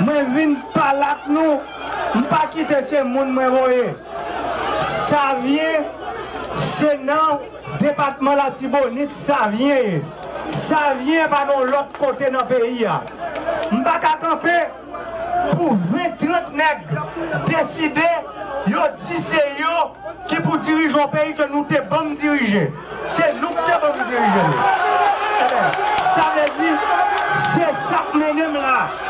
Mwen vin palak nou, mwen pa kite se moun mwen voye. Sa vyen, se nan depatman la tibonit, sa vyen. Sa vyen pa non lot kote nan peyi ya. Mwen pa kakampe pou 20-30 neg deside yo di se yo ki pou dirijon peyi ke nou te bom dirije. Se nou te bom dirije. Sa ve di, se sak menem la.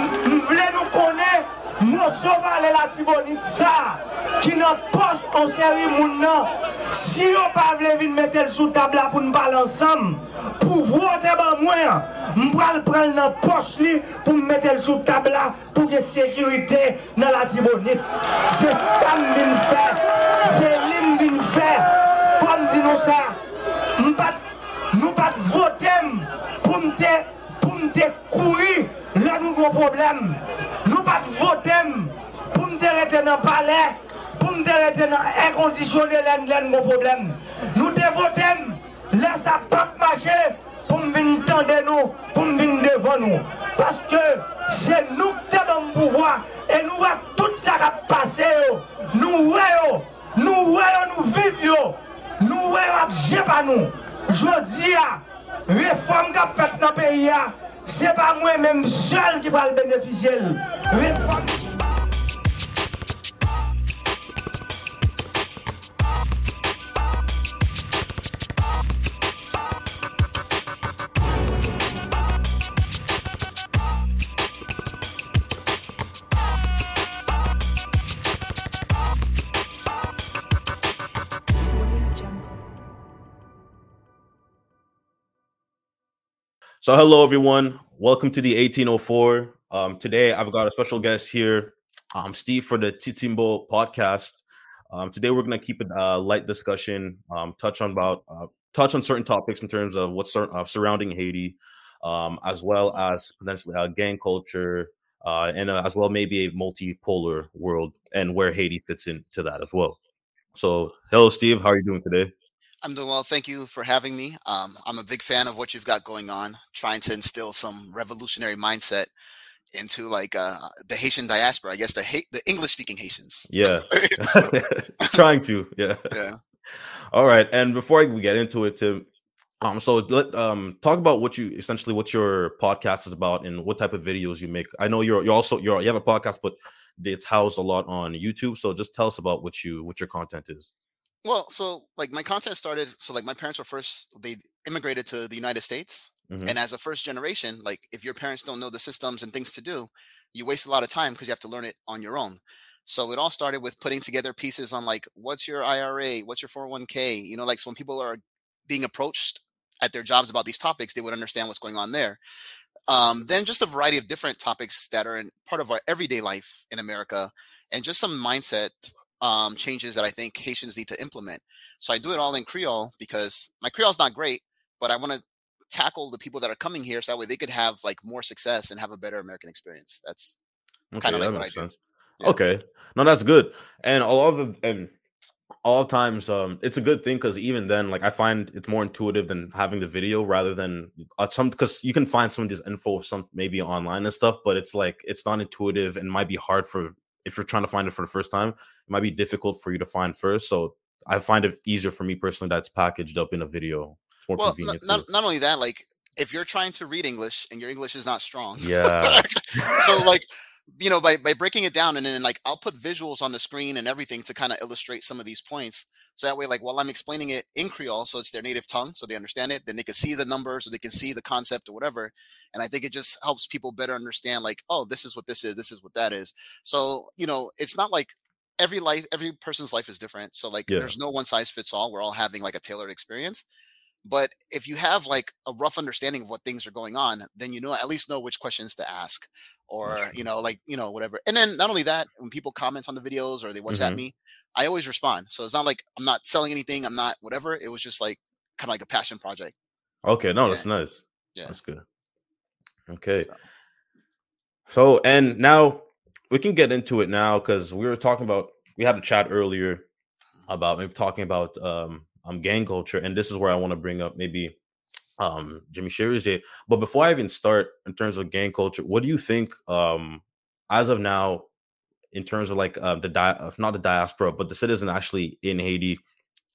Mwen nou konen, moso vale la tibonit sa. Ki nan post an seri moun nan. Si yo pa vle vin metel sou tabla pou nou bal ansam Pou vote ban mwen Mbral pral nan post li pou metel sou tabla Pou ge sekurite nan la tibonit Se sam vin fe Se lim vin fe Fon di nou sa Nou pat votem Pou mte Pou mte koui là nous avons problème. Nous pas pour nous arrêter dans le palais, pour nous arrêter dans l'inconditionnel, nous avons problème. Nous devons là ça pas marcher pour nous venir nous, pour nous venir devant nous. Parce que c'est nous qui avons le pouvoir et nous tout ça qui a passé. Nous voyons, nous voyons, nous vivons, nous voyons, nous. Je dis, réforme qui a fait dans le pays c'est pas moi-même seul qui va le bénéficier. So, hello everyone. Welcome to the 1804. Um, today, I've got a special guest here, um, Steve, for the Titimbo podcast. Um, today, we're going to keep a uh, light discussion, um, touch on about uh, touch on certain topics in terms of what's uh, surrounding Haiti, um, as well as potentially uh, gang culture, uh, and uh, as well maybe a multipolar world and where Haiti fits into that as well. So, hello, Steve. How are you doing today? I'm doing well. Thank you for having me. Um, I'm a big fan of what you've got going on, trying to instill some revolutionary mindset into like uh, the Haitian diaspora. I guess the ha- the English speaking Haitians. Yeah, trying to. Yeah. Yeah. All right. And before we get into it, Tim, um, so let um talk about what you essentially what your podcast is about and what type of videos you make. I know you're you also you're you have a podcast, but it's housed a lot on YouTube. So just tell us about what you what your content is. Well, so like my content started. So like my parents were first they immigrated to the United States, Mhm. and as a first generation, like if your parents don't know the systems and things to do, you waste a lot of time because you have to learn it on your own. So it all started with putting together pieces on like what's your IRA, what's your 401k. You know, like so when people are being approached at their jobs about these topics, they would understand what's going on there. Um, then just a variety of different topics that are in part of our everyday life in America, and just some mindset um, changes that I think Haitians need to implement. So I do it all in Creole because my Creole's not great, but I want to tackle the people that are coming here so that way they could have like more success and have a better American experience. That's Okay, kind of like what I do. Yeah. Okay, no, that's good. And all of the, and all times, um, it's a good thing because even then, like I find it's more intuitive than having the video rather than uh, some because you can find some of this info some maybe online and stuff, but it's like it's not intuitive and might be hard for if you're trying to find it for the first time. It might be difficult for you to find first. So I find it easier for me personally that's packaged up in a video. It's more Well, convenient. not, not only that, like if you're trying to read English and your English is not strong, Yeah. so like you know by by breaking it down and then like I'll put visuals on the screen and everything to kind of illustrate some of these points. So that way, like while I'm explaining it in Creole, so it's their native tongue, so they understand it, then they can see the numbers or they can see the concept or whatever. And I think it just helps people better understand, like, oh, this is what this is, this is what that is. So you know, it's not like every life, every person's life is different. So like, Yeah. there's no one size fits all. We're all having like a tailored experience. But if you have like a rough understanding of what things are going on, then you know at least know which questions to ask or you know like you know whatever and then not only that when people comment on the videos or they whatsapp Mhm. me i always respond so it's not like i'm not selling anything i'm not whatever it was just like kind of like a passion project Okay, no, Yeah. that's nice. Yeah. That's good. Okay. So- So, and now we can get into it now because we were talking about we had a chat earlier about maybe talking about um um gang culture, and this is where I want to bring up maybe um Jimmy Cherizier. But before I even start in terms of gang culture, what do you think um as of now in terms of like um the di- uh, not the diaspora, but the citizen actually in Haiti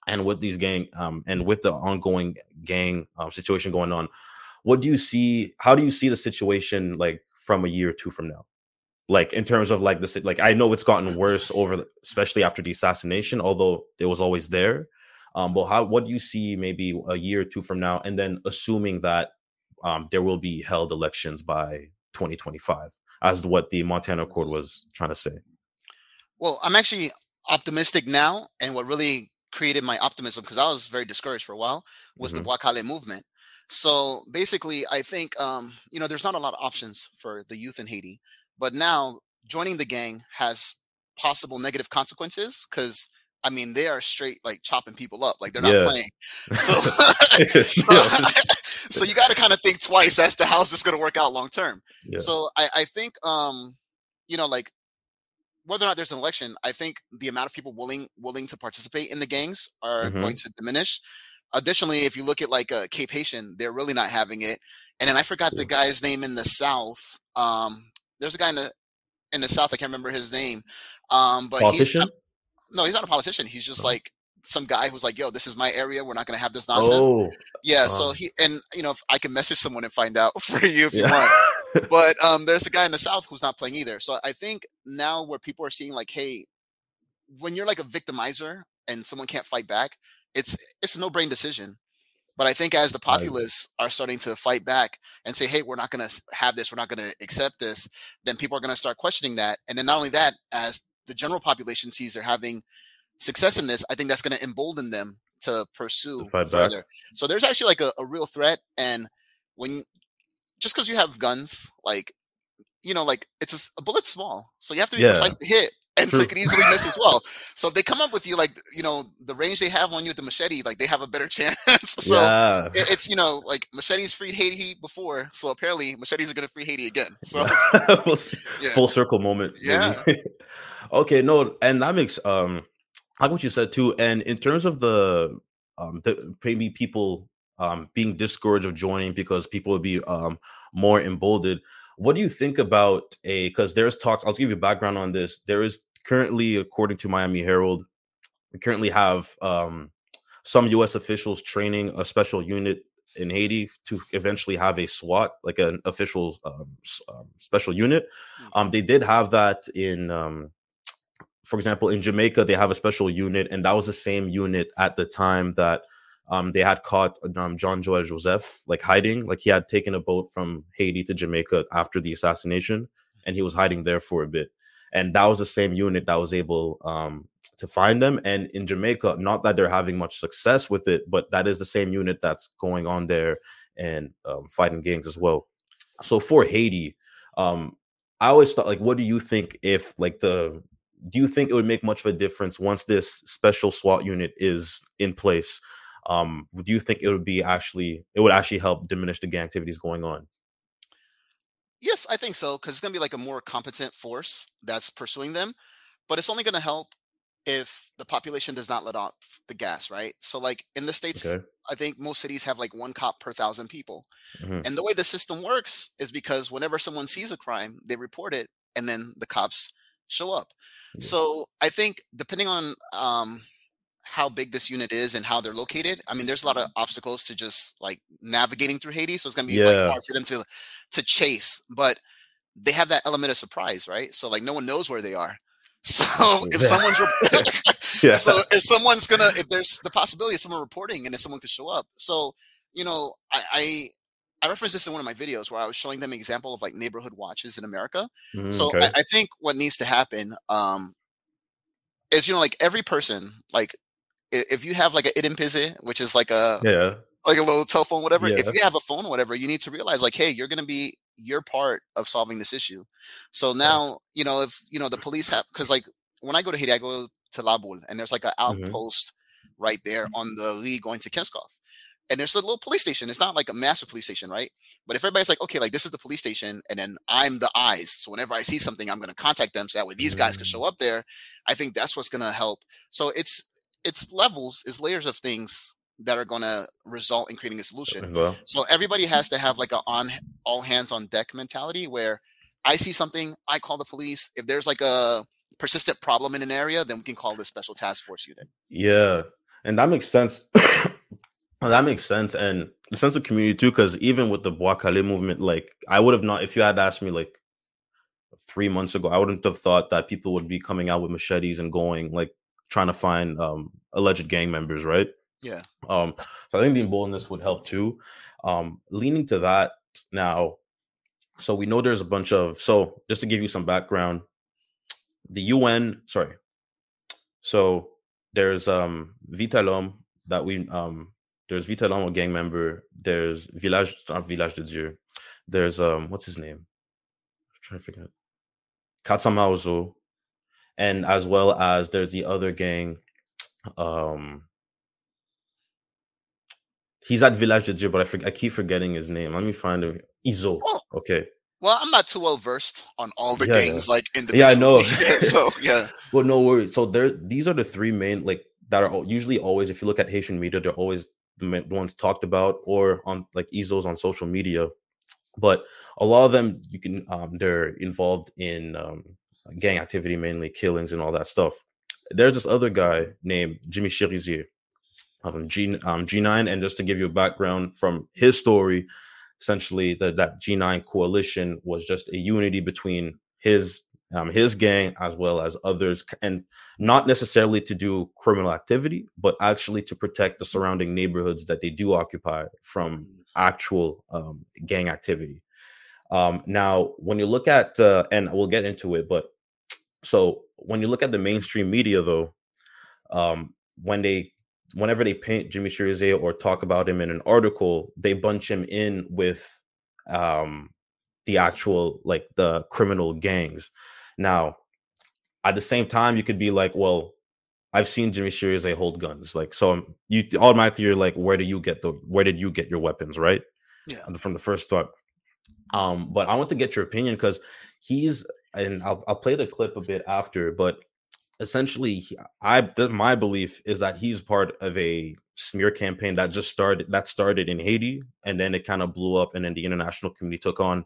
and with these gang um and with the ongoing gang um, situation going on, what do you see? How do you see the situation like from a year or two from now? Like in terms of like this, like I know it's gotten worse over, especially after the assassination, although it was always there. Um, but how what do you see maybe a year or two from now, and then assuming that um, there will be held elections by 2025, as what the Montana Accord was trying to say. well i'm actually optimistic now and what really created my optimism because i was very discouraged for a while was Mhm. the Bois movement so basically i think um you know there's not a lot of options for the youth in haiti but now joining the gang has possible negative consequences because I mean they are straight like chopping people up like they're not Yeah. playing. So so you got to kind of think twice as to how's this going to work out long term. Yeah. So I, I think um you know like whether or not there's an election, I think the amount of people willing willing to participate in the gangs are Mhm. going to diminish. Additionally, if you look at like uh, Cap-Haïtien, they're really not having it. And then I forgot the guy's name in the South. Um, there's a guy in the in the South. I can't remember his name. Um, but Politician? he's no, he's not a politician. He's just Oh. like some guy who's like, "Yo, this is my area. We're not going to have this nonsense." Oh, yeah. So uh. he and you know, if I can message someone and find out for you if you want but um, there's a guy in the south who's not playing either. So I think now where people are seeing like, hey, when you're like a victimizer and someone can't fight back, it's it's a no brain decision. But I think as the Right. populace are starting to fight back and say, hey, we're not going to have this, we're not going to accept this, then people are going to start questioning that. And then not only that, as the general population sees they're having success in this, I think that's going to embolden them to pursue back. further. So there's actually like a, a real threat. And when just because you have guns, like you know, like it's a bullet small, so you have to be Yeah. precise to hit, and so True. it could easily miss as well. So if they come up with you like you know the range they have on you with the machete, like they have a better chance. so yeah. it- it's you know like machetes freed Haiti before, so apparently machetes are gonna free Haiti again. So We'll yeah. full circle moment. Yeah. okay, no, and that makes um like what you said too. And in terms of the um the maybe people um being discouraged of joining because people would be um more emboldened. What do you think about a because there's talks, I'll give you background on this. There is currently, according to Miami Herald, we currently have um some US officials training a special unit in Haiti to eventually have a SWAT, like an official um, um, special unit. Um, they did have that in, um, for example, in Jamaica, they have a special unit, and that was the same unit at the time that um, they had caught um, John Joel Joseph like hiding, like he had taken a boat from Haiti to Jamaica after the assassination, and he was hiding there for a bit. And that was the same unit that was able um, to find them. And in Jamaica, not that they're having much success with it, but that is the same unit that's going on there and um, fighting gangs as well. So for Haiti, um, I always thought, like, what do you think if, like, the do you think it would make much of a difference once this special SWAT unit is in place? Um, do you think it would be actually it would actually help diminish the gang activities going on? Yes, I think so because it's going to be like a more competent force that's pursuing them, but it's only going to help if the population does not let off the gas, right? So, like in the states, Okay. I think most cities have like one cop per thousand people, Mhm. and the way the system works is because whenever someone sees a crime, they report it, and then the cops show up. Yeah. So, I think depending on um, how big this unit is and how they're located, I mean, there's a lot of obstacles to just like navigating through Haiti, so it's going to be Yeah. like hard for them to to chase, but they have that element of surprise, right? So like no one knows where they are. So if someone's Yeah. so if someone's gonna if there's the possibility of someone reporting and if someone could show up. So you know I I, I referenced this in one of my videos where I was showing them an example of like neighborhood watches in America. Mhm, So okay. I, I think what needs to happen um is you know like every person like if you have like a idem which is like a yeah. like a little telephone, whatever. Yeah. If you have a phone or whatever, you need to realize like, hey, you're gonna be you're part of solving this issue. So now, you know, if you know the police have because like when I go to Haiti, I go to Laboule and there's like an Mhm. outpost right there on the lead going to Kenscoff. And there's a little police station. It's not like a massive police station, right? But if everybody's like, okay, like this is the police station, and then I'm the eyes. So whenever I see something, I'm gonna contact them so that way these guys can Mm. show up there. I think that's what's gonna help. So it's it's levels, it's layers of things that are gonna result in creating a solution. Well, So everybody has to have like a on all hands on deck mentality where I see something, I call the police. If there's like a persistent problem in an area, then we can call the special task force unit. Yeah, and that makes sense. Well, that makes sense, and the sense of community too. Because even with the Bwa Kale movement, like I would have not if you had asked me like three months ago, I wouldn't have thought that people would be coming out with machetes and going like trying to find um alleged gang members, right? Yeah. Um, so I think the boldness would help too. Um, leaning to that now, so we know there's a bunch of so just to give you some background, the UN, sorry. So there's um Vitel'Homme that we um there's Vitel'Homme, a gang member. There's Village, not Village de Dieu. There's um what's his name? I'm trying to forget. Kat San Mawozo. And as well as there's the other gang. Um he's at Village de Dieu, but I forget I keep forgetting his name. Let me find him. Izo. Oh. Okay. Well, I'm not too well versed on all the Yeah, gangs like Yeah, I know. individually. so yeah. Well, no worries. So there, these are the three main like that are usually always. If you look at Haitian media, they're always the the ones talked about or on like Izos on social media. But a lot of them, you can um, they're involved in um, gang activity, mainly killings and all that stuff. There's this other guy named Jimmy Cherizier, um, G um, G9, and just to give you a background from his story, essentially that that G9 coalition was just a unity between his um, his gang as well as others, and not necessarily to do criminal activity, but actually to protect the surrounding neighborhoods that they do occupy from actual um, gang activity. Um, now, when you look at, uh, and we'll get into it, but so when you look at the mainstream media, though, um, when they, whenever they paint Jimmy Cherizier or talk about him in an article, they bunch him in with um, the actual, like the criminal gangs. Now, at the same time, you could be like, well, I've seen Jimmy Cherizier hold guns, like so. um, You automatically you're like, where do you get the? Where did you get your weapons, right? Yeah. From the first thought. Um, but I want to get your opinion because he's, and I'll I'll play the clip a bit after, but essentially, I th- my belief is that he's part of a smear campaign that just started that started in Haiti, and then it kind of blew up, and then the international community took on.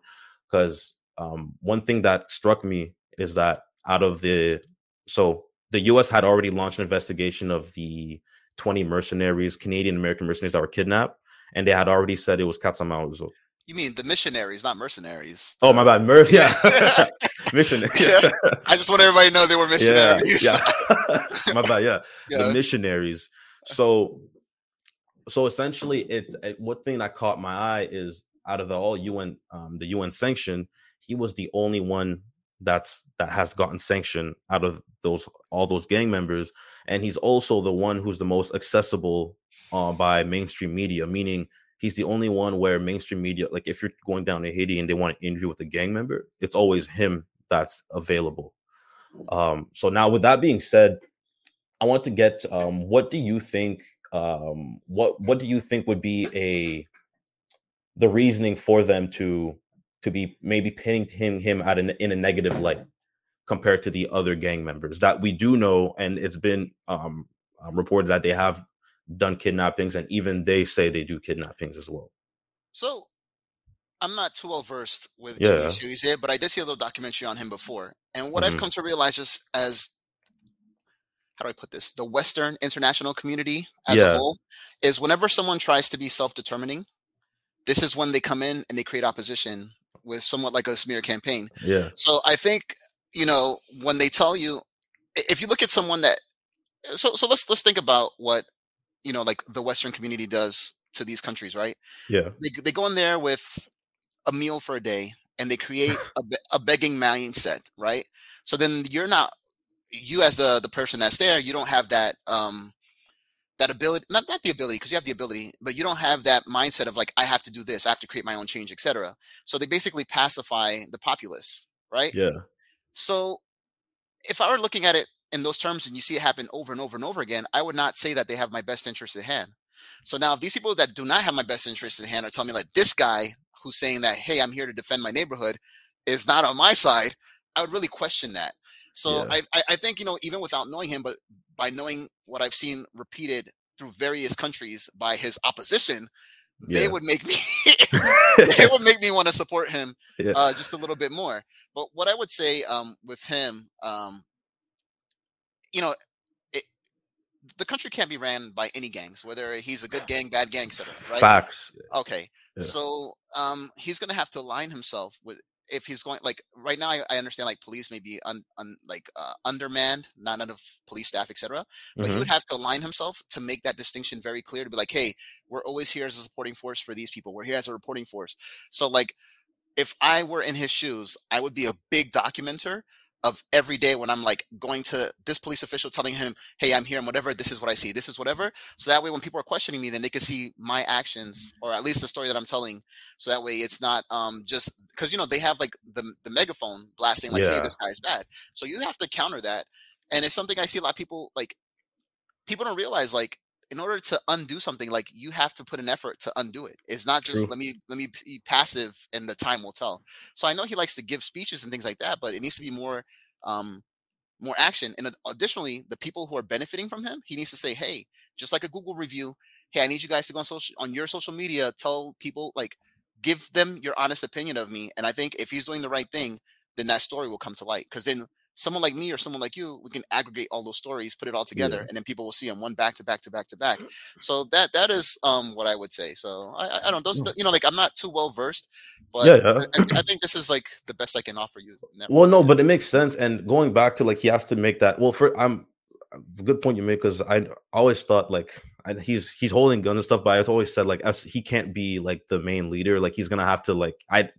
Because um, one thing that struck me is that out of the so the U.S. had already launched an investigation of the 20 mercenaries, Canadian American mercenaries that were kidnapped, and they had already said it was Kat San Mawozo. You mean the missionaries, not mercenaries. Oh my bad, Mer- yeah, missionary. Yeah. I just want everybody to know they were missionaries. yeah. yeah. my bad, yeah. Yeah. The missionaries. So, so essentially, it, it what thing that caught my eye is out of the all UN, um, the UN sanction, he was the only one that's that has gotten sanctioned out of those all those gang members, and he's also the one who's the most accessible uh, by mainstream media, meaning he's the only one where mainstream media, like if you're going down to Haiti and they want to interview with a gang member, it's always him that's available. Um, so now, with that being said, I want to get um, what do you think? Um, what what do you think would be a the reasoning for them to to be maybe pinning him him at an, in a negative light compared to the other gang members that we do know, and it's been um, um, reported that they have done kidnappings, and even they say they do kidnappings as well. So I'm not too well versed with Yeah. But I did see a little documentary on him before. And what I've Mhm. come to realize just as how do I put this? The Western international community as Yeah. a whole is whenever someone tries to be self-determining, this is when they come in and they create opposition with somewhat like a smear campaign. Yeah, So I think you know when they tell you, if you look at someone that, so so let's let's think about what you know like the Western community does to these countries, right? yeah, They they go in there with a meal for a day and they create a, a begging mindset, right? So then you're not you as the the person that's there, you don't have that um that ability not not the ability because you have the ability but you don't have that mindset of like i have to do this i have to create my own change etc so they basically pacify the populace right Yeah. so if i were looking at it in those terms and you see it happen over and over and over again i would not say that they have my best interest at hand so now if these people that do not have my best interest at hand are telling me like this guy who's saying that hey i'm here to defend my neighborhood is not on my side i would really question that so Yeah. I, I i think you know even without knowing him but by knowing what i've seen repeated through various countries by his opposition they would make me it would make me want to support him Yeah. uh, just a little bit more. But what I would say um, with him, um, you know, it, the country can't be ran by any gangs, whether he's a good gang, bad gang, etc. Right? Facts. Okay. Yeah. So um, he's going to have to align himself with if he's going like right now. I, I understand like police may be un, un, like uh, undermanned, not enough police staff, etc. But he Mhm. would have to align himself to make that distinction very clear to be like, hey, we're always here as a supporting force for these people. We're here as a reporting force. So like, if I were in his shoes, I would be a big documenter of every day when I'm like going to this police official telling him, hey, I'm here and whatever, this is what I see, this is whatever. So that way when people are questioning me, then they can see my actions or at least the story that I'm telling. So that way it's not um just because you know they have like the the megaphone blasting like, hey, Yeah. this guy's bad. So you have to counter that. And it's something I see a lot of people like people don't realize like in order to undo something like you have to put an effort to undo it. It's not just True. let me let me be passive and the time will tell. So i know he likes to give speeches and things like that but it needs to be more um more action. And additionally the people who are benefiting from him he needs to say hey just like a google review hey i need you guys to go on social on your social media tell people like give them your honest opinion of me. And i think if he's doing the right thing then that story will come to light. Because then someone like me or someone like you we can aggregate all those stories put it all together Yeah. and then people will see them one back to back to back to back so that that is um what i would say so i i, don't those you know like i'm not too well versed but Yeah, yeah. I, I think this is like the best i can offer you Well, no, but it makes sense. And going back to like, he has to make that. Well, for I'm good point you make because I always thought like I, he's he's holding guns and stuff, but I've always said like he can't be like the main leader. Like he's gonna have to like I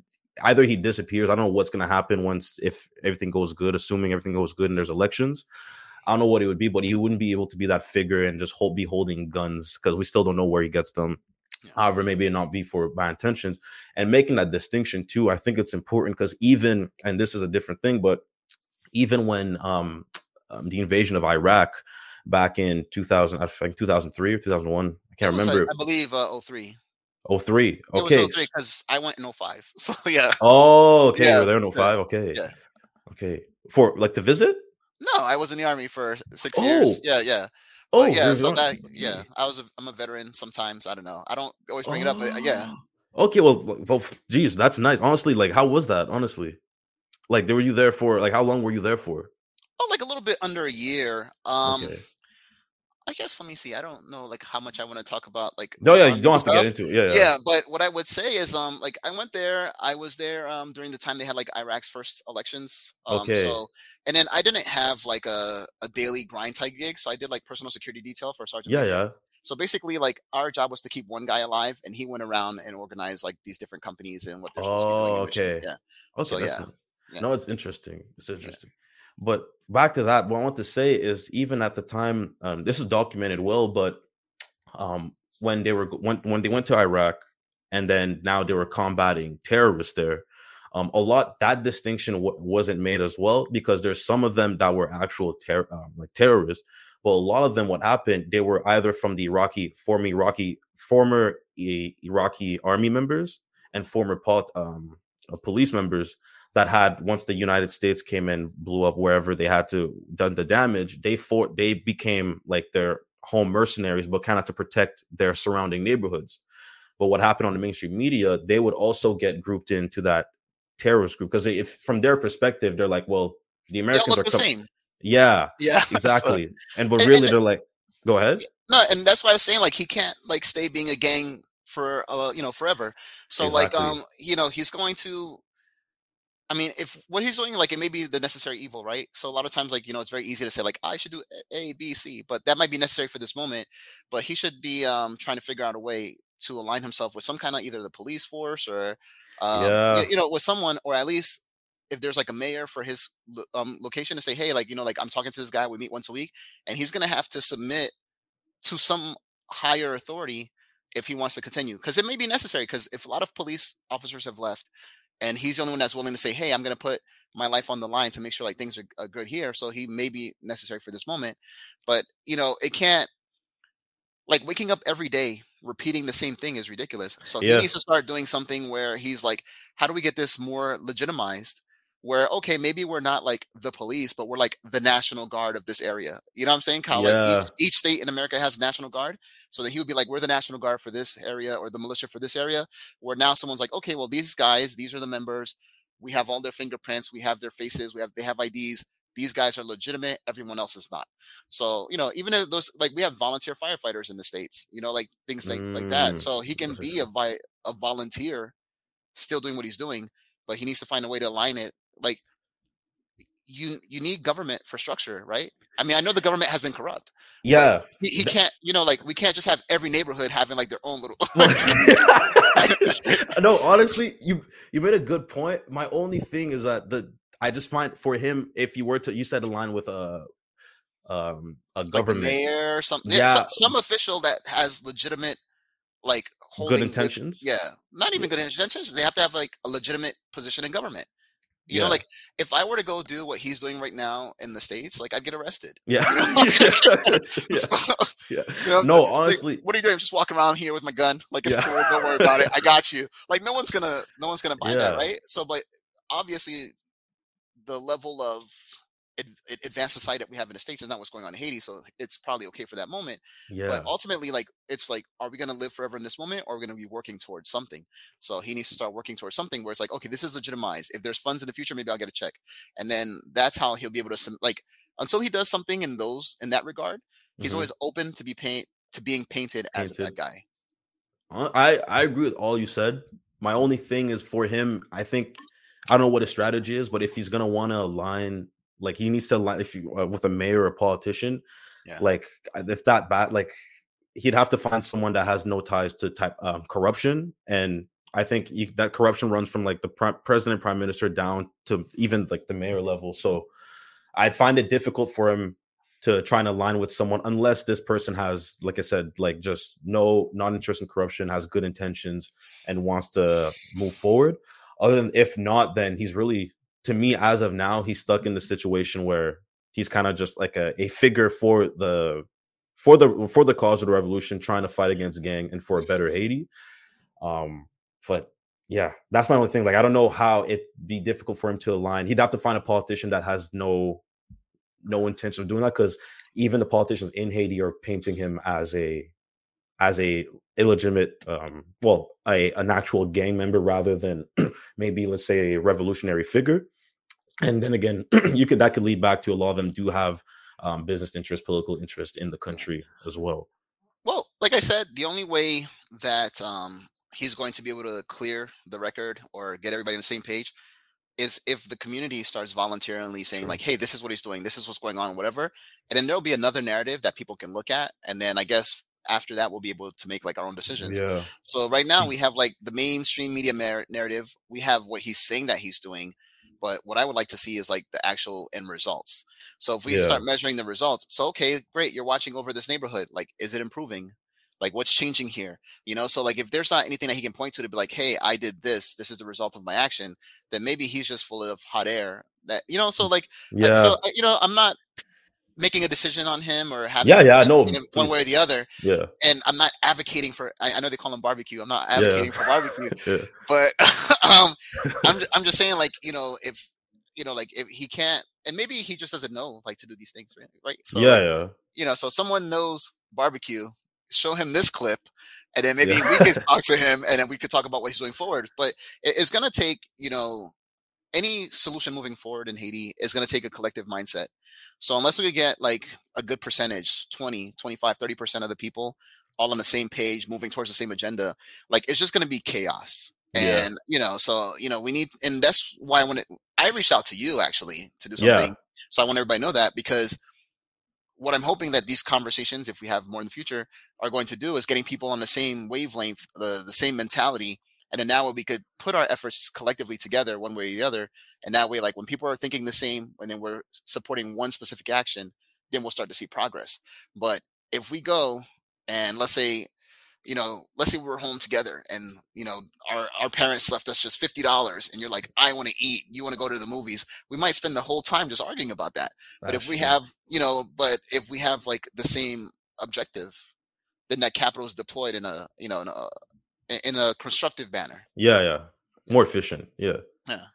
either he disappears. I don't know what's gonna happen once if everything goes good, assuming everything goes good and there's elections. I don't know what it would be, but he wouldn't be able to be that figure and just hold be holding guns because we still don't know where he gets them. However, maybe it not be for bad intentions and making that distinction too. I think it's important because even and this is a different thing, but even when um, um the invasion of Iraq back in 2000, I think 2003 or 2001, I can't remember. i believe uh 03 Oh three. Okay. because i went in 05 so yeah Oh, okay. Yeah, you were there in yeah, 05. Okay. yeah. Okay. For like to visit? no i was in the army for six years Oh. yeah yeah Oh, But yeah, so that yeah, I was a, I'm a veteran. Sometimes I don't know. I don't always bring it up, but yeah, Oh. Okay, well, well, geez, that's nice. Honestly, like, how was that? Honestly, like, were you there for? Like, how long were you there for? oh, like a little bit under a year. Um, okay. I guess let me see. I don't know like how much I want to talk about like. No, yeah, you don't have to get into it. Yeah, Yeah. yeah. but what I would say is, um, like I went there. I was there um during the time they had like Iraq's first elections. Um, Okay. So and then I didn't have like a a daily grind type gig, so I did like personal security detail for a sergeant. Yeah, yeah. So basically, like our job was to keep one guy alive, and he went around and organized like these different companies and what they're supposed to be doing. Oh, okay. Yeah. Okay, So, that's yeah, yeah. No, it's interesting. It's interesting. But back to that, what I want to say is even at the time, um, this is documented well, but um, when they were when when they went to Iraq and then now they were combating terrorists there, um, a lot that distinction w- wasn't made as well because there's some of them that were actual ter- um, like terrorists, but a lot of them what happened they were either from the Iraqi former Iraqi former Iraqi army members and former pot, um, uh, police members that had once the United States came and blew up wherever they had to done the damage, they fought they became like their home mercenaries, but kind of to protect their surrounding neighborhoods. But what happened on the mainstream media, they would also get grouped into that terrorist group because if from their perspective, they're like, well, the Americans are the com- same. yeah, Yeah. so- exactly. and but really, and- they're like, go ahead. no, and that's why I was saying like he can't like stay being a gang for uh you know forever. So like um you know he's going to. I mean, if what he's doing, like it may be the necessary evil, right? So a lot of times, like you know, it's very easy to say like I should do A, B, C, but that might be necessary for this moment. But he should be um trying to figure out a way to align himself with some kind of either the police force or um, Yeah. you, you know with someone or at least if there's like a mayor for his um, location to say hey like you know like i'm talking to this guy we meet once a week and he's gonna have to submit to some higher authority if he wants to continue because it may be necessary because if a lot of police officers have left and he's the only one that's willing to say hey i'm going to put my life on the line to make sure like things are, are good here so he may be necessary for this moment but you know it can't like waking up every day repeating the same thing is ridiculous so Yeah. he needs to start doing something where he's like how do we get this more legitimized where okay maybe we're not like the police but we're like the national guard of this area. You know what i'm saying? Kyle? like Yeah. each, each state in america has a national guard so that he would be like we're the national guard for this area or the militia for this area where now someone's like okay well these guys these are the members. We have all their fingerprints. We have their faces. We have they have ids these guys are legitimate. Everyone else is not. So you know even if those like we have volunteer firefighters in the states you know like things like, like that Mm, so he can be a, vi- a volunteer still doing what he's doing but he needs to find a way to align it like you you need government for structure right i mean i know the government has been corrupt Yeah. he, he can't you know like we can't just have every neighborhood having like their own little no, honestly, you you made a good point. My only thing is that the I just find for him, if you were to, you said align with a um a like government mayor or something yeah, some, some official that has legitimate like holding good with- intentions. yeah not even good intentions they have to have like a legitimate position in government you know like if i were to go do what he's doing right now in the states like i'd get arrested Yeah. yeah. So, yeah. you know, No, like, honestly, what are you doing? I'm just walking around here with my gun. Like it's Yeah. cool. Don't worry about it. I got you. Like no one's gonna, no one's gonna buy that, right? So, but obviously, the level of advanced society that we have in the states is not what's going on in Haiti. So it's probably okay for that moment. yeah. But ultimately, like it's like, are we gonna live forever in this moment, or are we gonna be working towards something? So he needs to start working towards something where it's like, okay, this is legitimized. If there's funds in the future, maybe I'll get a check, and then that's how he'll be able to like until he does something in those in that regard. He's Mhm. always open to be paint to being painted as a Painted. bad guy. Uh, I I agree with all you said. My only thing is for him. I think I don't know what his strategy is, but if he's gonna want to align, like he needs to align if you uh, with a mayor or a politician, Yeah. like uh, if that bad, like he'd have to find someone that has no ties to type um, corruption, and I think you, that corruption runs from like the pre- president, prime minister down to even like the mayor level. So I'd find it difficult for him to try and align with someone unless this person has, like I said, like just no non-interest in corruption, has good intentions, and wants to move forward. Other than if not, then he's really, to me, as of now, he's stuck in the situation where he's kind of just like a, a figure for the for the for the cause of the revolution, trying to fight against gang and for a better Haiti. Um, but yeah, that's my only thing. Like, I don't know how it'd be difficult for him to align. He'd have to find a politician that has no no intention of doing that because even the politicians in Haiti are painting him as a as a illegitimate um well a an actual gang member rather than maybe let's say a revolutionary figure. And then again you could that could lead back to a lot of them do have um, business interest political interest in the country as well. Well, like I said, the only way that um, he's going to be able to clear the record or get everybody on the same page is if the community starts voluntarily saying like, "Hey, this is what he's doing. This is what's going on, whatever," and then there'll be another narrative that people can look at, and then I guess after that we'll be able to make like our own decisions. yeah So right now Mm. we have like the mainstream media mar- narrative. We have what he's saying that he's doing, but what I would like to see is like the actual end results. So if we Yeah. start measuring the results, so okay, great, you're watching over this neighborhood. Like, is it improving? Like, what's changing here? You know, so like if there's not anything that he can point to to be like, hey, I did this. This is the result of my action. Then maybe he's just full of hot air. That you know, so like, yeah so you know, I'm not making a decision on him or having Yeah, yeah, no, opinion one way or the other yeah and I'm not advocating for. I, I know they call them barbecue. I'm not Yeah. advocating for barbecue, yeah but um, I'm I'm just saying like you know if you know like if he can't and maybe he just doesn't know like to do these things right right so yeah like, yeah you know so someone knows barbecue show him this clip and then maybe Yeah. we could talk to him and then we could talk about what he's doing forward but it- it's going to take you know any solution moving forward in haiti is going to take a collective mindset so unless we get like a good percentage 20 25 30% of the people all on the same page moving towards the same agenda like it's just going to be chaos Yeah. and you know so you know we need and that's why i want to i reached out to you actually to do Yeah. something so i want everybody to know that because what i'm hoping that these conversations if we have more in the future are going to do is getting people on the same wavelength the, the same mentality and then now we could put our efforts collectively together one way or the other and that way like when people are thinking the same and then we're supporting one specific action then we'll start to see progress but if we go and let's say you know, let's say we're home together and, you know, our, our parents left us just $50 and you're like, I want to eat, you want to go to the movies. We might spend the whole time just arguing about that. That's but if we true. have, you know, but if we have like the same objective, then that capital is deployed in a, you know, in a, in a constructive manner. Yeah. Yeah. More efficient. Yeah. Yeah.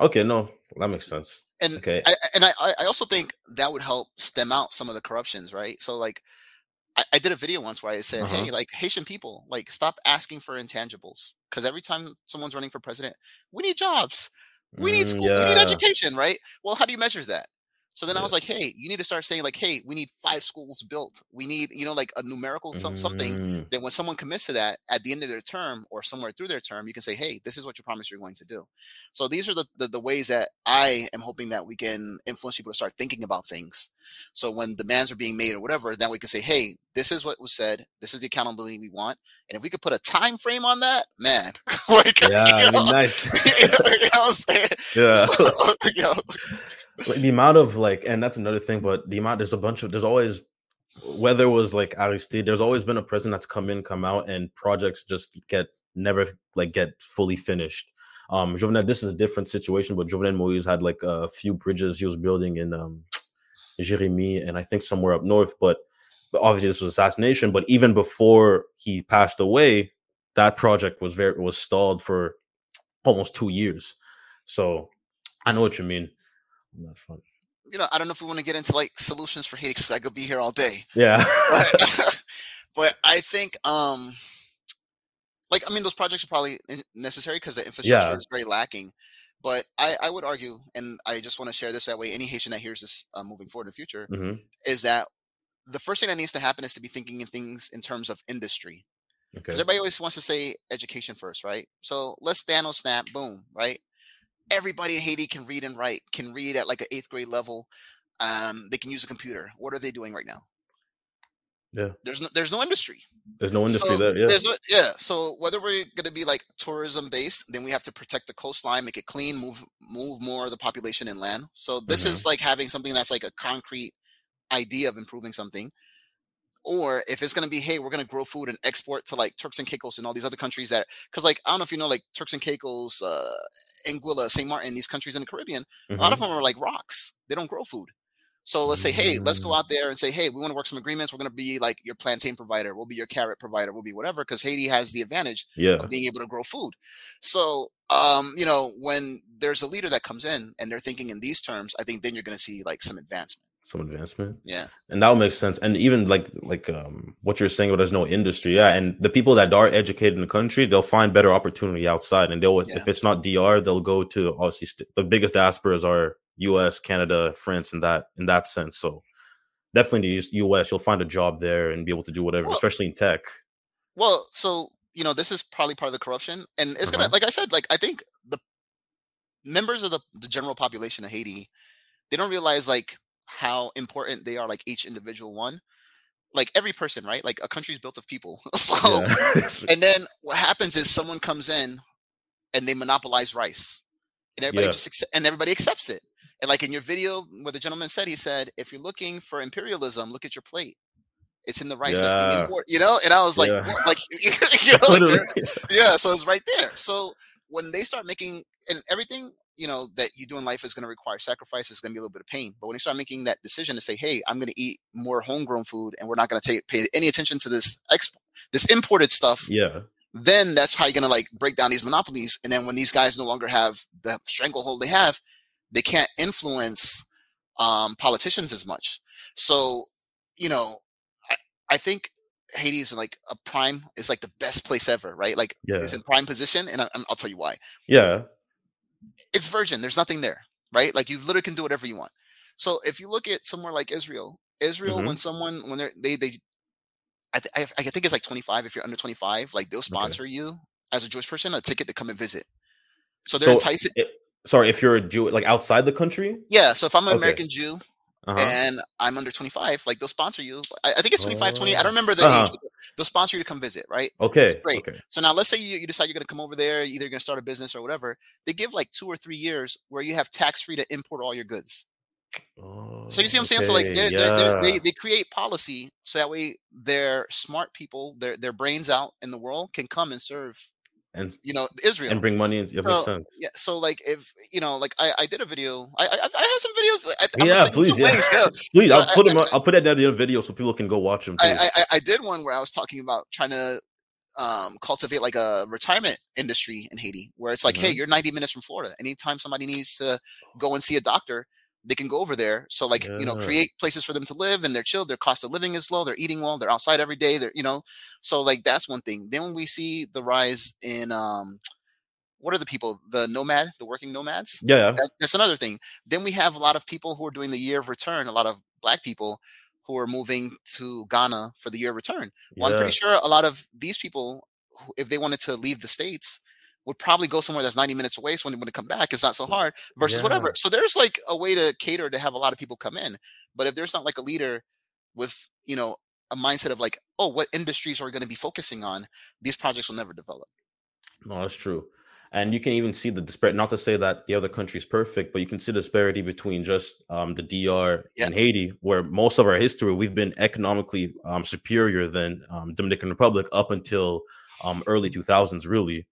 Okay. No, that makes sense. And okay. I, and I, I also think that would help stem out some of the corruptions, right? So like, I, I did a video once where I said, uh-huh. "Hey, like Haitian people, like stop asking for intangibles because every time someone's running for president, we need jobs, we need mm, school, yeah. we need education, right? Well, how do you measure that? So then yeah. I was like, hey, you need to start saying like, hey, we need five schools built. We need, you know, like a numerical mm. something that when someone commits to that at the end of their term or somewhere through their term, you can say, hey, this is what you promise you're going to do. So these are the, the, the ways that I am hoping that we can influence people to start thinking about things. So when demands are being made or whatever, then we can say, hey, this is what was said. This is the accountability we want. And if we could put a time frame on that, man, like, yeah, you know, nice. you know what I'm saying? Yeah. So, you know, the amount of like, and that's another thing, but the amount there's a bunch of there's always whether it was like Aristide, there's always been a president that's come in, come out, and projects just get never like get fully finished. Um, Jovenel, this is a different situation, but Jovenel Moise had like a few bridges he was building in um Jérémie and I think somewhere up north, but but obviously this was assassination. But even before he passed away, that project was very was stalled for almost two years. So I know what you mean. You know, I don't know if we want to get into like solutions for Haiti because I could be here all day. Yeah. but, but I think um like I mean those projects are probably necessary because the infrastructure yeah. is very lacking. But I, I would argue, and I just want to share this that way, any Haitian that hears this uh, moving forward in the future, mm-hmm. is that the first thing that needs to happen is to be thinking in things in terms of industry. Because okay. everybody always wants to say education first, right? So let's Thanos snap, boom, right? Everybody in Haiti can read and write, can read at like an eighth grade level. Um, they can use a computer. What are they doing right now? Yeah. There's no there's no industry. There's no industry so there. Yeah. No, yeah. So whether we're gonna be like tourism based, then we have to protect the coastline, make it clean, move move more of the population inland. So this mm-hmm. is like having something that's like a concrete idea of improving something or if it's going to be hey we're going to grow food and export to like turks and caicos and all these other countries that because like i don't know if you know like turks and caicos uh anguilla st martin these countries in the caribbean mm-hmm. a lot of mm-hmm. them are like rocks they don't grow food so let's say hey let's go mm. out there and say hey we want to work some agreements we're going to be like your plantain provider we'll be your carrot provider we'll be whatever because haiti has the advantage yeah. of being able to grow food so um you know when there's a leader that comes in and they're thinking in these terms i think then you're going to see like some advancement some advancement. Yeah. And that would make sense. And even like like um what you're saying, but there's no industry. Yeah. And the people that are educated in the country, they'll find better opportunity outside. And they'll yeah. if it's not DR, they'll go to obviously st- the biggest diasporas are US, Canada, France, in that in that sense. So definitely the US, you'll find a job there and be able to do whatever, well, especially in tech. Well, so you know, this is probably part of the corruption. And it's uh-huh. gonna like I said, like I think the members of the, the general population of Haiti, they don't realize like how important they are, like each individual one. Like every person, right? Like a country is built of people. so, yeah. and then what happens is someone comes in and they monopolize rice, and everybody yeah. just accept, and everybody accepts it. And like in your video, where the gentleman said, he said, if you're looking for imperialism, look at your plate. It's in the rice yeah. that's being imported, you know. And I was like, yeah. like, you know, like yeah. So it's right there. So when they start making and everything you know that you do in life is going to require sacrifice it's going to be a little bit of pain but when you start making that decision to say hey i'm going to eat more homegrown food and we're not going to pay any attention to this exp- this imported stuff yeah then that's how you're going to like break down these monopolies and then when these guys no longer have the stranglehold they have they can't influence um, politicians as much so you know i, I think Haiti is like a prime is like the best place ever, right? Like yeah. it's in prime position, and I, will tell you why. Yeah, it's virgin. There's nothing there, right? Like you literally can do whatever you want. So if you look at somewhere like Israel, Israel, mm-hmm. when someone when they're they they, I, th- I, I think it's like 25 if you're under 25, like they'll sponsor okay. you as a Jewish person a ticket to come and visit. So they're so enticing. It, sorry, if you're a Jew, like outside the country. Yeah. So if I'm an okay. American Jew, uh-huh. and I'm under 25, like they'll sponsor you. I, I think it's 25, 20. I don't remember the uh-huh. age. They'll sponsor you to come visit, right? Okay. great. Okay. So now let's say you, you decide you're going to come over there, either you're going to start a business or whatever. They give like two or three years where you have tax free to import all your goods. Oh, So you see what I'm saying? So like they're, they're, they're, they they create policy so that way their smart people, their their brains out in the world can come and serve, and you know, Israel. and bring money in. Yeah, makes So sense. yeah, so like if you know, like I, I did a video. I I, I have some videos. I, I'm Yeah, gonna send you please, yeah. links, yeah. Please, So I'll put I- them. I'll put it in the other video so people can go watch them too. I, I I did one where I was talking about trying to um, cultivate like a retirement industry in Haiti, where it's like, hey, Mm-hmm. you're 90 minutes from Florida. Anytime somebody needs to go and see a doctor, they can go over there. So like, you know, create places for them to live, and they're chill. Their cost of living is low. They're eating well. They're outside every day. They're you know, so like that's one thing. Then when we see the rise in um, what are the people? The nomad, the working nomads yeah, yeah. that's, that's another thing. Then we have a lot of people who are doing the year of return. A lot of black people who are moving to Ghana for the year of return. Well, I'm pretty sure a lot of these people, if they wanted to leave the states, would probably go somewhere that's 90 minutes away. So when they want to come back, it's not so hard versus whatever. So there's like a way to cater to have a lot of people come in. But if there's not like a leader with, you know, a mindset of like, oh, what industries are we going to be focusing on? These projects will never develop. No, that's true. And you can even see the disparity. Not to say that the other country is perfect, but you can see the disparity between just um, the DR Yeah. and Haiti, where most of our history we've been economically um, superior than um, Dominican Republic up until um, early 2000s, really.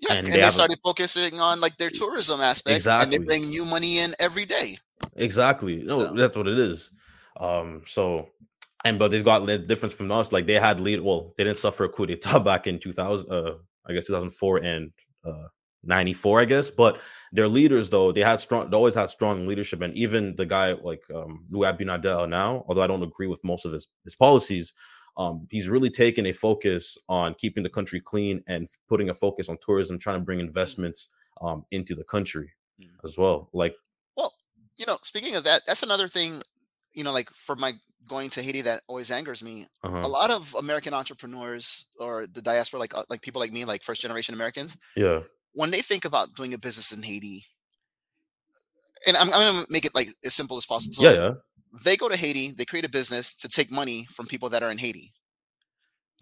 Yeah, And and, they they, have a- started focusing on like their tourism aspect, and they bring new money in every day. Exactly. No, So- that's what it is. Um, so and but they've got the difference from us. Like they had lead. Well, they didn't suffer a coup d'état back in 2000. Uh, I guess 2004 and uh 94. I guess, but their leaders though they had strong. They always had strong leadership, and even the guy like um, Luis Abinader now, although I don't agree with most of his his policies. Um, he's really taken a focus on keeping the country clean and putting a focus on tourism, trying to bring investments um, into the country Mm. as well. Like, Well, you know, speaking of that, that's another thing. You know, like for my going to Haiti, that always angers me. uh-huh. A lot of American entrepreneurs or the diaspora, like uh, like people like me, like first generation Americans, yeah, when they think about doing a business in Haiti, and I'm, I'm going to make it like as simple as possible. So yeah, yeah. They go to Haiti, they create a business to take money from people that are in Haiti.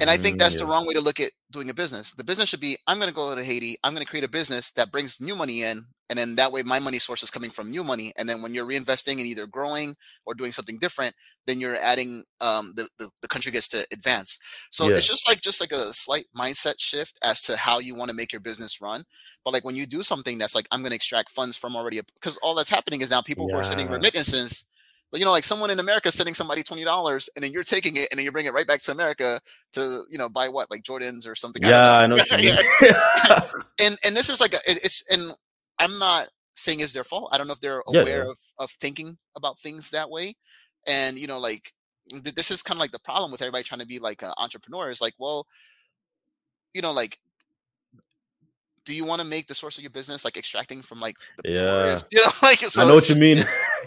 And I think Mm, that's the wrong way to look at doing a business. The business should be I'm going to go to Haiti, I'm going to create a business that brings new money in. And then that way, my money source is coming from new money. And then when you're reinvesting and either growing or doing something different, then you're adding um, the, the the country gets to advance. So Yeah. it's just like just like a slight mindset shift as to how you want to make your business run. But like when you do something that's like I'm going to extract funds from already, because all that's happening is now people who are sending remittances you know, like someone in America sending somebody twenty dollars, and then you're taking it, and then you bring it right back to America to, you know, buy what, like Jordans or something. I Yeah, know. I know what you Yeah, and and this is like a, it's and I'm not saying it's their fault. I don't know if they're aware yeah. of of thinking about things that way, and you know, like th- this is kind of like the problem with everybody trying to be like an entrepreneur. Is like, well, you know, like. Do you want to make the source of your business like extracting from like the Yeah. poorest? You know, like so I know what you mean.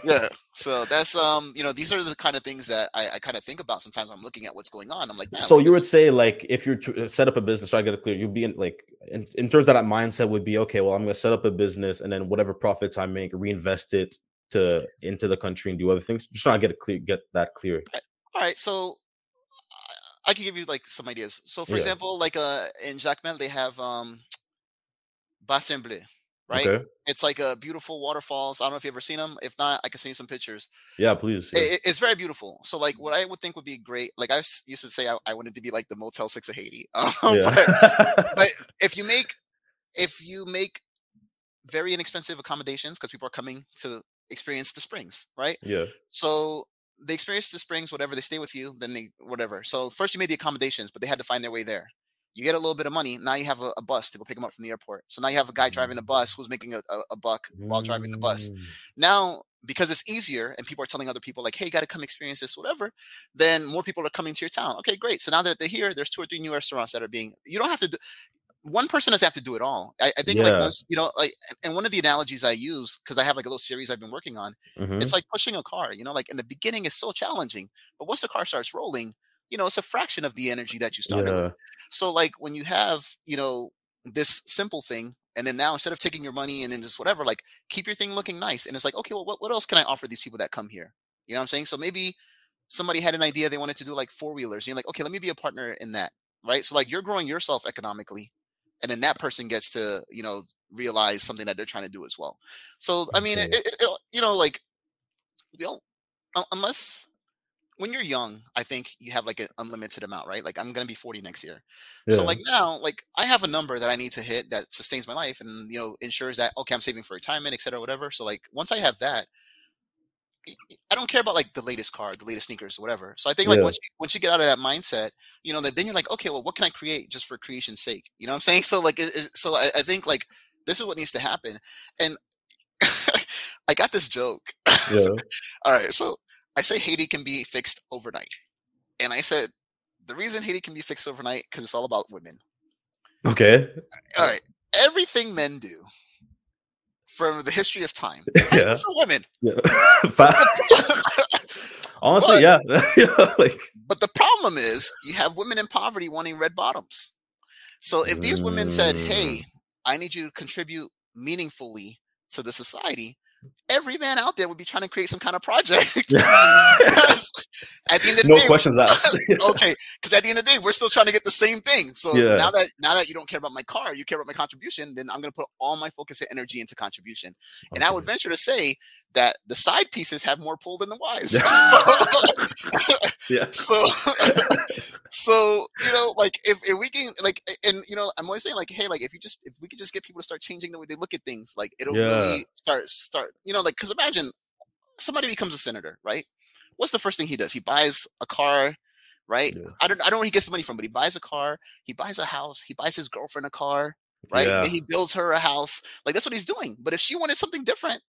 yeah so that's um you know these are the kind of things that i, I kind of think about sometimes when i'm looking at what's going on i'm like so like, you would is- say like if you're to set up a business, try to get it clear. You'd be in like in, in terms of that mindset would be okay. Well, I'm going to set up a business and then whatever profits I make, reinvest it to into the country and do other things. Just trying to get it clear, get that clear. all right so I- i can give you like some ideas so for Yeah. example like uh in jacmel they have um bassin bleu right Okay. it's like a beautiful waterfalls i don't know if you've ever seen them if not i can send you some pictures Yeah, please. Yeah. it- it's very beautiful so like what i would think would be great like I used to say i, I wanted to be like the motel six of haiti um, but Yeah. but if you make if you make very inexpensive accommodations because people are coming to experience the springs right yeah. so they experience the springs whatever they stay with you then they whatever so first you made the accommodations but they had to find their way there you get a little bit of money now you have a, a bus to go pick them up from the airport so now you have a guy driving a bus who's making a, a, a buck while driving the bus Mm. now because it's easier and people are telling other people like hey you got to come experience this whatever then more people are coming to your town okay great so now that they're here there's two or three new restaurants that are being you don't have to do one person doesn't have to do it all i, I think like Yeah. once you know like and one of the analogies i use because i have like a little series i've been working on Mhm. it's like pushing a car you know like in the beginning it's so challenging but once the car starts rolling you know it's a fraction of the energy that you started with so like when you have, you know, this simple thing, and then now instead of taking your money and then just whatever, like keep your thing looking nice. And it's like, okay, well, what, what else can I offer these people that come here? You know what I'm saying? So maybe somebody had an idea they wanted to do like four wheelers. You're like, okay, let me be a partner in that. Right. So like you're growing yourself economically. And then that person gets to, you know, realize something that they're trying to do as well. So I mean, it, Okay. it, it- you know, like well, un- unless when you're young, I think you have like an unlimited amount, right? Like I'm gonna be 40 next year. So like now, like I have a number that I need to hit that sustains my life and you know ensures that okay, I'm saving for retirement, et cetera, whatever. So like once I have that, I don't care about like the latest car, the latest sneakers, whatever. So I think like Yeah. once you, once you get out of that mindset, you know, that then you're like, okay, well, what can I create just for creation's sake? You know what I'm saying? So like, it, it- so I, I think like this is what needs to happen. And I got this joke. Yeah. All right, so I say Haiti can be fixed overnight, and I said the reason Haiti can be fixed overnight because it's all about women. Okay. All right, everything men do from the history of time Yeah. for women. Yeah. Honestly, yeah. yeah. Like But the problem is, you have women in poverty wanting red bottoms. So if these women said, Mm. "Hey, I need you to contribute meaningfully to the society," every man out there would be trying to create some kind of project. At the end of the no day, questions asked. okay, because at the end of the day, we're still trying to get the same thing. So Yeah. now that now that you don't care about my car, you care about my contribution, then I'm going to put all my focus and energy into contribution. And I would venture to say that the side pieces have more pull than the wives. yeah. so, so you know, like if, if we can, like, and you know, I'm always saying, like, hey, like if you just if we could just get people to start changing the way they look at things, like it'll Yeah. really start start. You know, like because imagine somebody becomes a senator, right? What's the first thing he does? He buys a car. Right, Yeah. I don't. I don't know where he gets the money from, but he buys a car. He buys a house. He buys his girlfriend a car. Right, Yeah. he builds her a house. Like that's what he's doing. But if she wanted something different,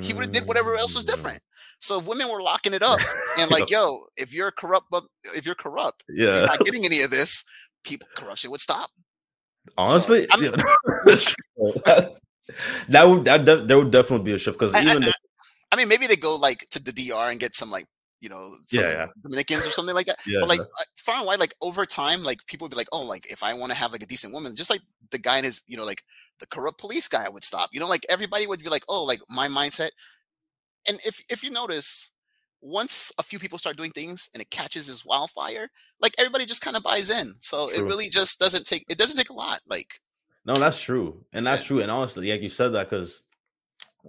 he would have did whatever else was Mm. different. So if women were locking it up and like, yo, if you're corrupt, but if you're corrupt, you're Yeah. not getting any of this, people corruption would stop. Honestly, yeah, that's true. that would that, that there would definitely be a shift because even I, if, I mean, maybe they go like to the DR and get some like you know some Yeah, yeah. Dominicans or something like that. yeah, But like uh, far and wide, like over time, like people would be like, oh, like if I want to have like a decent woman, just like the guy in his, you know, like the corrupt police guy would stop. You know, like everybody would be like, oh, like my mindset. And if if you notice, once a few people start doing things and it catches as wildfire, like everybody just kind of buys in. So it really just doesn't take it doesn't take a lot. Like no, that's true, and that's true, and honestly, like you said that because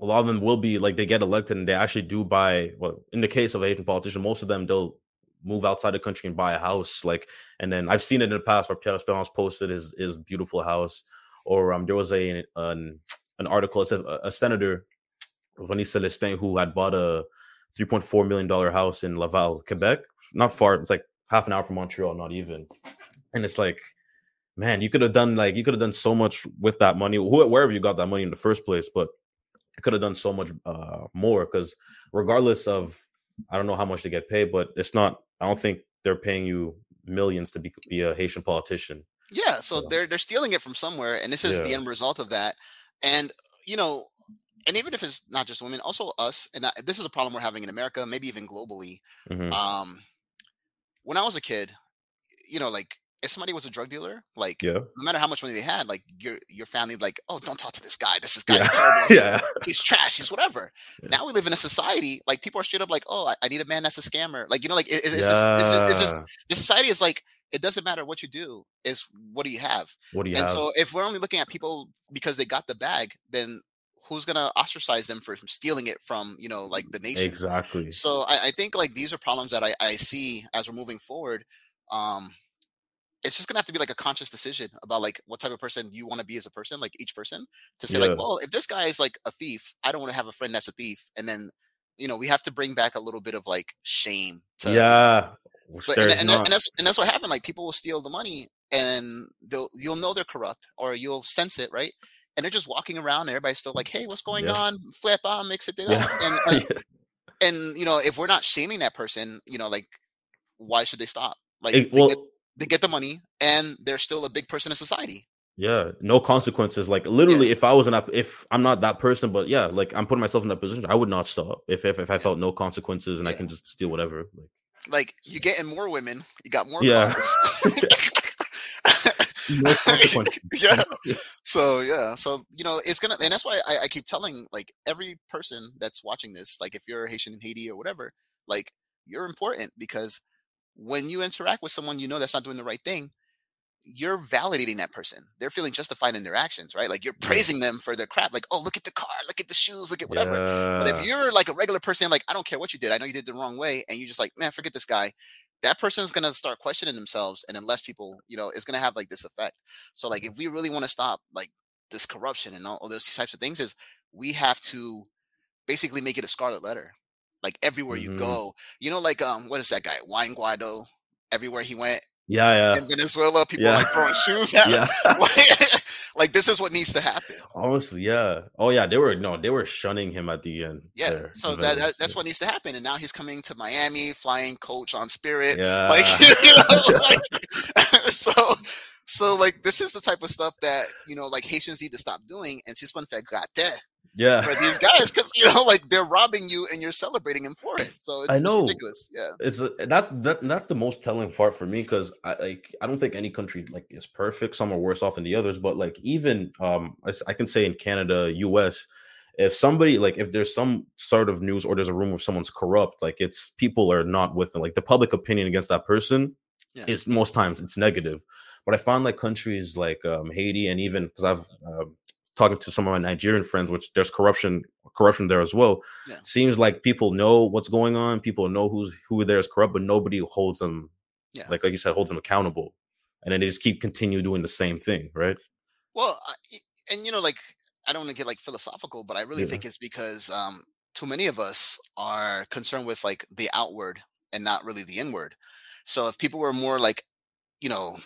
a lot of them will be like they get elected and they actually do buy. Well, in the case of Haitian politician, most of them they'll move outside the country and buy a house. Like, and then I've seen it in the past where Pierre Esperance posted his his beautiful house, or um, there was a an an article. It said a, a senator, Rony Celestin, who had bought a three point four million dollar house in Laval, Quebec, not far. It's like half an hour from Montreal, not even. And it's like, man, you could have done like you could have done so much with that money, wh- wherever you got that money in the first place. But you could have done so much uh, more because regardless of, I don't know how much they get paid, but it's not. I don't think they're paying you millions to be, be a Haitian politician. Yeah, so Yeah. they're they're stealing it from somewhere, and this is the end result of that. And you know, and even if it's not just women, also us, and I, this is a problem we're having in America, maybe even globally. Mhm. Um, when I was a kid, you know, like if somebody was a drug dealer, like Yeah, no matter how much money they had, like your your family, like, oh, don't talk to this guy. This is yeah, guy's terrible. He's, yeah, he's trash. He's whatever. Yeah. Now we live in a society like people are straight up like, oh, I, I need a man that's a scammer. Like you know, like is, is, this, is, this, is this yeah. this society is like it doesn't matter what you do is what do you have What do you and have? so if we're only looking at people because they got the bag then who's gonna ostracise them for stealing it from you know like the nation exactly. so I, I think like these are problems that I, I see as we're moving forward um it's just gonna have to be like a conscious decision about like what type of person you want to be as a person like each person to say Yeah. like well if this guy is like a thief i don't want to have a friend that's a thief and then you know we have to bring back a little bit of like shame to yeah, but and, and, and that's and that's what happened. Like people will steal the money, and they'll you'll know they're corrupt, or you'll sense it, right? And they're just walking around, and everybody's still like, "Hey, what's going Yeah. on? Flip on, mix it down." yeah. And, and and you know, if we're not shaming that person, you know, like why should they stop? Like It- well, they get the money, and they're still a big person in society. Yeah, no consequences. Like literally, if I was that, if I'm not that person, but yeah, like I'm putting myself in that position, I would not stop if if, if I felt no consequences and I can just steal whatever. Like, Like you getting more women, you got more Yeah. cars. no consequences. yeah. So yeah, so you know, it's gonna, and that's why I, I keep telling like every person that's watching this, like if you're Haitian in Haiti or whatever, like you're important because when you interact with someone you know that's not doing the right thing, you're validating that person. They're feeling justified in their actions, right? Like you're praising them for their crap. Like, oh, look at the car, look at the shoes, look at whatever. But if you're like a regular person, like I don't care what you did, I know you did the wrong way, and you're just like, man, forget this guy. That person's gonna start questioning themselves, and unless people, you know, it's gonna have like this effect. So, like, mm-hmm. if we really want to stop like this corruption and all, all those types of things, is we have to basically make it a scarlet letter. Like everywhere you Mhm. go, you know, like um, what is that guy? Juan Guaido. Everywhere he went Yeah, yeah. in Venezuela, people Yeah. are like throwing shoes at yeah. him. Like this is what needs to happen. Honestly, yeah. Oh yeah, they were no, they were shunning him at the end. Yeah. there So that, that that's what needs to happen. And now he's coming to Miami, flying coach on Spirit. Yeah. Like you know, like so so like this is the type of stuff that you know like Haitians need to stop doing. And Sispan got that yeah. for these guys because you know like they're robbing you and you're celebrating him for it. So it's, I it's know. ridiculous. Yeah. it's a, that's that, that's the most telling part for me because I like I don't think any country like is perfect. Some are worse off than the others, but like even um I can say in Canada, U.S. If somebody like if there's some sort of news or there's a rumor of someone's corrupt, like it's people are not with it. Like the public opinion against that person Yeah. is most times it's negative. But I find like countries like um, Haiti and even because I've um talking to some of my Nigerian friends, which there's corruption corruption there as well. Yeah. Seems like people know what's going on. People know who's who there is corrupt, but nobody holds them Yeah. like like you said, holds them accountable. And then they just keep continue doing the same thing, right? Well, and you know, like I don't want to get like philosophical, but I really Yeah. think it's because um, too many of us are concerned with like the outward and not really the inward. So if people were more like, you know,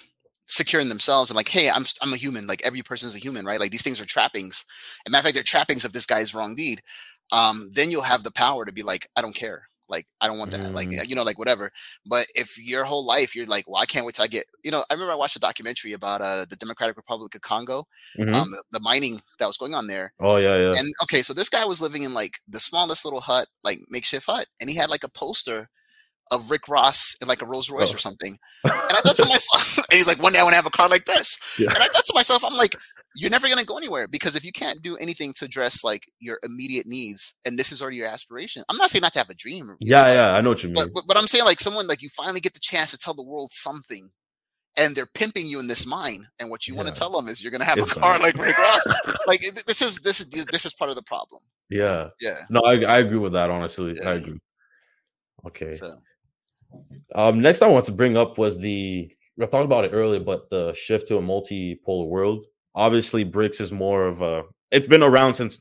secure in themselves and like, hey, I'm I'm a human. Like every person is a human, right? Like these things are trappings. And matter of fact, they're trappings of this guy's wrong deed. Um, then you'll have the power to be like, I don't care. Like I don't want that. Like Mm. you know, like whatever. But if your whole life you're like, well, I can't wait till I get. You know, I remember I watched a documentary about uh the Democratic Republic of Congo Mhm. um, the, the mining that was going on there. oh yeah, yeah. And okay, so this guy was living in like the smallest little hut, like makeshift hut, and he had like a poster of Rick Ross in like a Rolls Royce Oh. or something. And I thought to myself, and he's like, one day I want to have a car like this. Yeah. And I thought to myself, I'm like, you're never gonna go anywhere because if you can't do anything to address like your immediate needs, and this is already your aspiration. I'm not saying not to have a dream. you know, yeah, yeah, I know what you mean. but, but but I'm saying like someone like you finally get the chance to tell the world something, and they're pimping you in this mine. and what you want to tell them is you're gonna have It's a car fine. like Rick Ross. like this is this is this is part of the problem. yeah. Yeah. No, I, I agree with that, honestly. I agree. Okay. So Um, next I want to bring up was the we talked about it earlier, but the shift to a multipolar world. Obviously, BRICS is more of a. It's been around since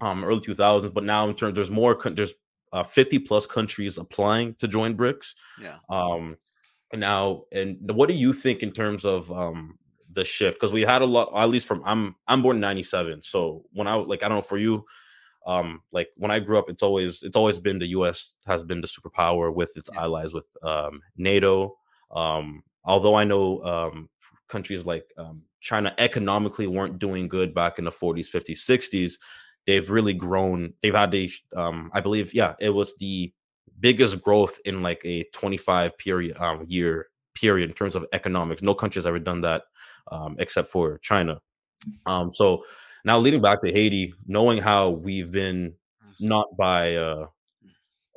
um early 2000s, but now in terms there's more there's uh, 50 plus countries applying to join BRICS. yeah. Um, now and what do you think in terms of um the shift? Because we had a lot, at least from I'm I'm born in '97, so when I like I don't know for you, um like when i grew up it's always it's always been the us has been the superpower with its allies with um nato. Um although i know um countries like um china economically weren't doing good back in the 40s 50s 60s they've really grown they've had the um i believe yeah it was the biggest growth in like a 25 period um year period in terms of economics. No country's ever done that um except for china. Um so now leading back to Haiti, knowing how we've been not by uh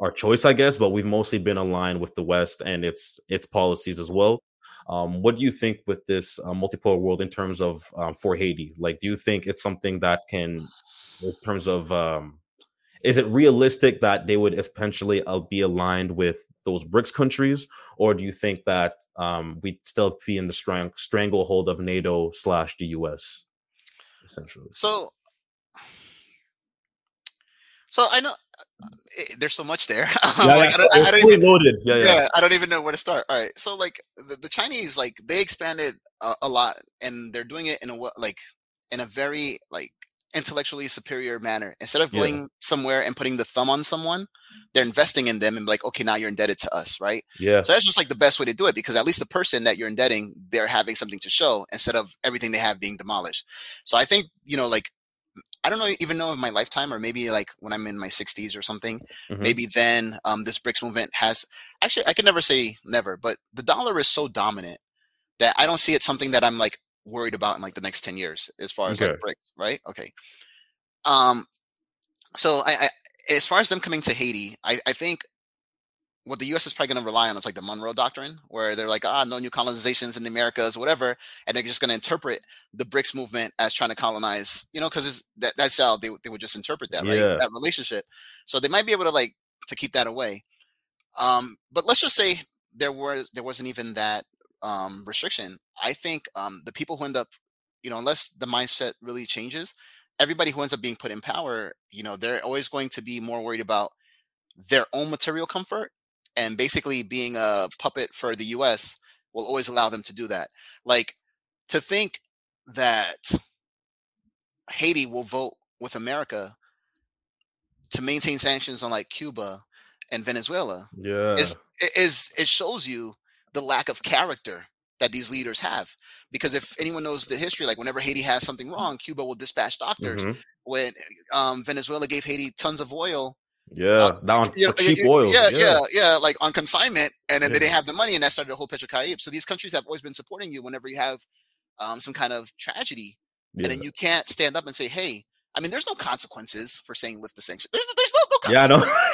our choice, I guess, but we've mostly been aligned with the West and its its policies as well. Um, what do you think with this uh, multipolar world in terms of um, for Haiti? Like, do you think it's something that can, in terms of, um, is it realistic that they would essentially uh, be aligned with those BRICS countries, or do you think that um, we'd still be in the strang- stranglehold of NATO slash the US, essentially? So so I know uh, eh, there's so much there. Yeah, like, yeah, I don't, I it's don't even loaded. Yeah, yeah. yeah. I don't even know where to start. All right, so like the, the Chinese, like they expanded a, a lot, and they're doing it in a like in a very like intellectually superior manner. Instead of Yeah. going somewhere and putting the thumb on someone, they're investing in them and be like, okay, now you're indebted to us, right? Yeah, So that's just like the best way to do it because at least the person that you're indebting, they're having something to show instead of everything they have being demolished. So I think you know, like I don't know, even know in my lifetime or maybe like when I'm in my 60s or something, Mhm. maybe then um, this BRICS movement has actually I can never say never, but the dollar is so dominant that I don't see it something that I'm like worried about in like the next 10 years as far as like Okay. BRICS, right? Okay. Um, so I, I as far as them coming to Haiti, I, I think what the U.S. is probably going to rely on is like the Monroe Doctrine, where they're like, ah, no new colonizations in the Americas, whatever, and they're just going to interpret the BRICS movement as trying to colonize, you know, because that, that's how they, they would just interpret that, right? Yeah. That relationship. So they might be able to like to keep that away. Um, but let's just say there was there wasn't even that um, restriction. I think um, the people who end up, you know, unless the mindset really changes, everybody who ends up being put in power, you know, they're always going to be more worried about their own material comfort and basically being a puppet for the US will always allow them to do that. Like to think that Haiti will vote with America to maintain sanctions on like Cuba and Venezuela Yeah. is is it shows you the lack of character that these leaders have. Because if anyone knows the history, like whenever Haiti has something wrong, Cuba will dispatch doctors. Mhm. When um, Venezuela gave Haiti tons of oil, Yeah. uh, Down you know, cheap oil. Yeah, yeah, yeah, like on consignment, and then they didn't have the money, and that started the whole Petrocaribe. So these countries have always been supporting you whenever you have um, some kind of tragedy, Yeah. and then you can't stand up and say, "Hey." I mean, there's no consequences for saying lift the sanction. There's there's no, no Yeah, I know.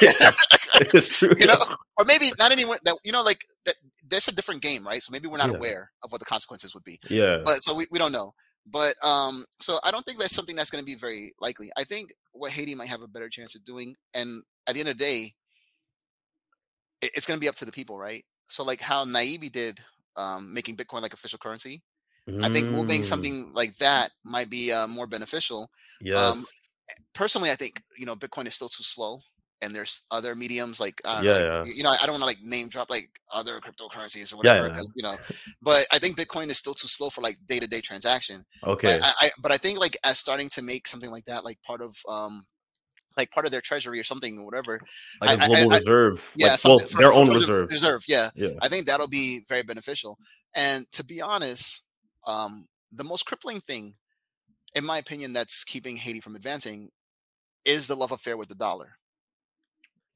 it's true. you know, or maybe not anywhere that you know, like that. That's a different game, right? So maybe we're not Yeah. aware of what the consequences would be Yeah. but so we, we don't know but um so i don't think that's something that's going to be very likely i think what haiti might have a better chance of doing and at the end of the day it, it's going to be up to the people right so like how naive did um making bitcoin like official currency i think moving Mm, something like that might be uh, more beneficial Yes. um, personally i think you know bitcoin is still too slow and there's other mediums like, don't Yeah, like, yeah. you know I don't want to like name drop like other cryptocurrencies or whatever yeah. you know but I think Bitcoin is still too slow for like day to day transaction okay. but I, I but I think like as starting to make something like that like part of um like part of their treasury or something or whatever like a I- I- global reserve. yeah Like, well, for- their for- own for the reserve. reserve yeah Yeah. I think that'll be very beneficial and to be honest um the most crippling thing in my opinion that's keeping Haiti from advancing is the love affair with the dollar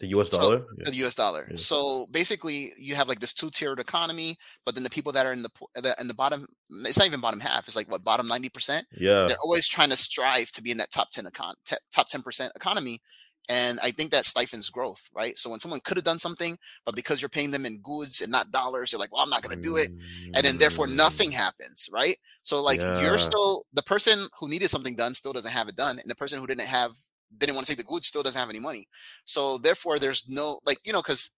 The US So, dollar. Yeah. the U.S. dollar. Yeah. So basically, you have like this two-tiered economy, but then the people that are in the the in the bottom, it's not even bottom half. It's like what bottom ninety percent. Yeah. They're always trying to strive to be in that top ten econ, te- top ten percent economy, and I think that stifles growth, right? So when someone could have done something, but because you're paying them in goods and not dollars, you're like, well, I'm not going to do it, and then therefore Mm, nothing happens, right? So like Yeah. you're still the person who needed something done still doesn't have it done, and the person who didn't have didn't want to take the goods still doesn't have any money. So therefore, there's no like you know because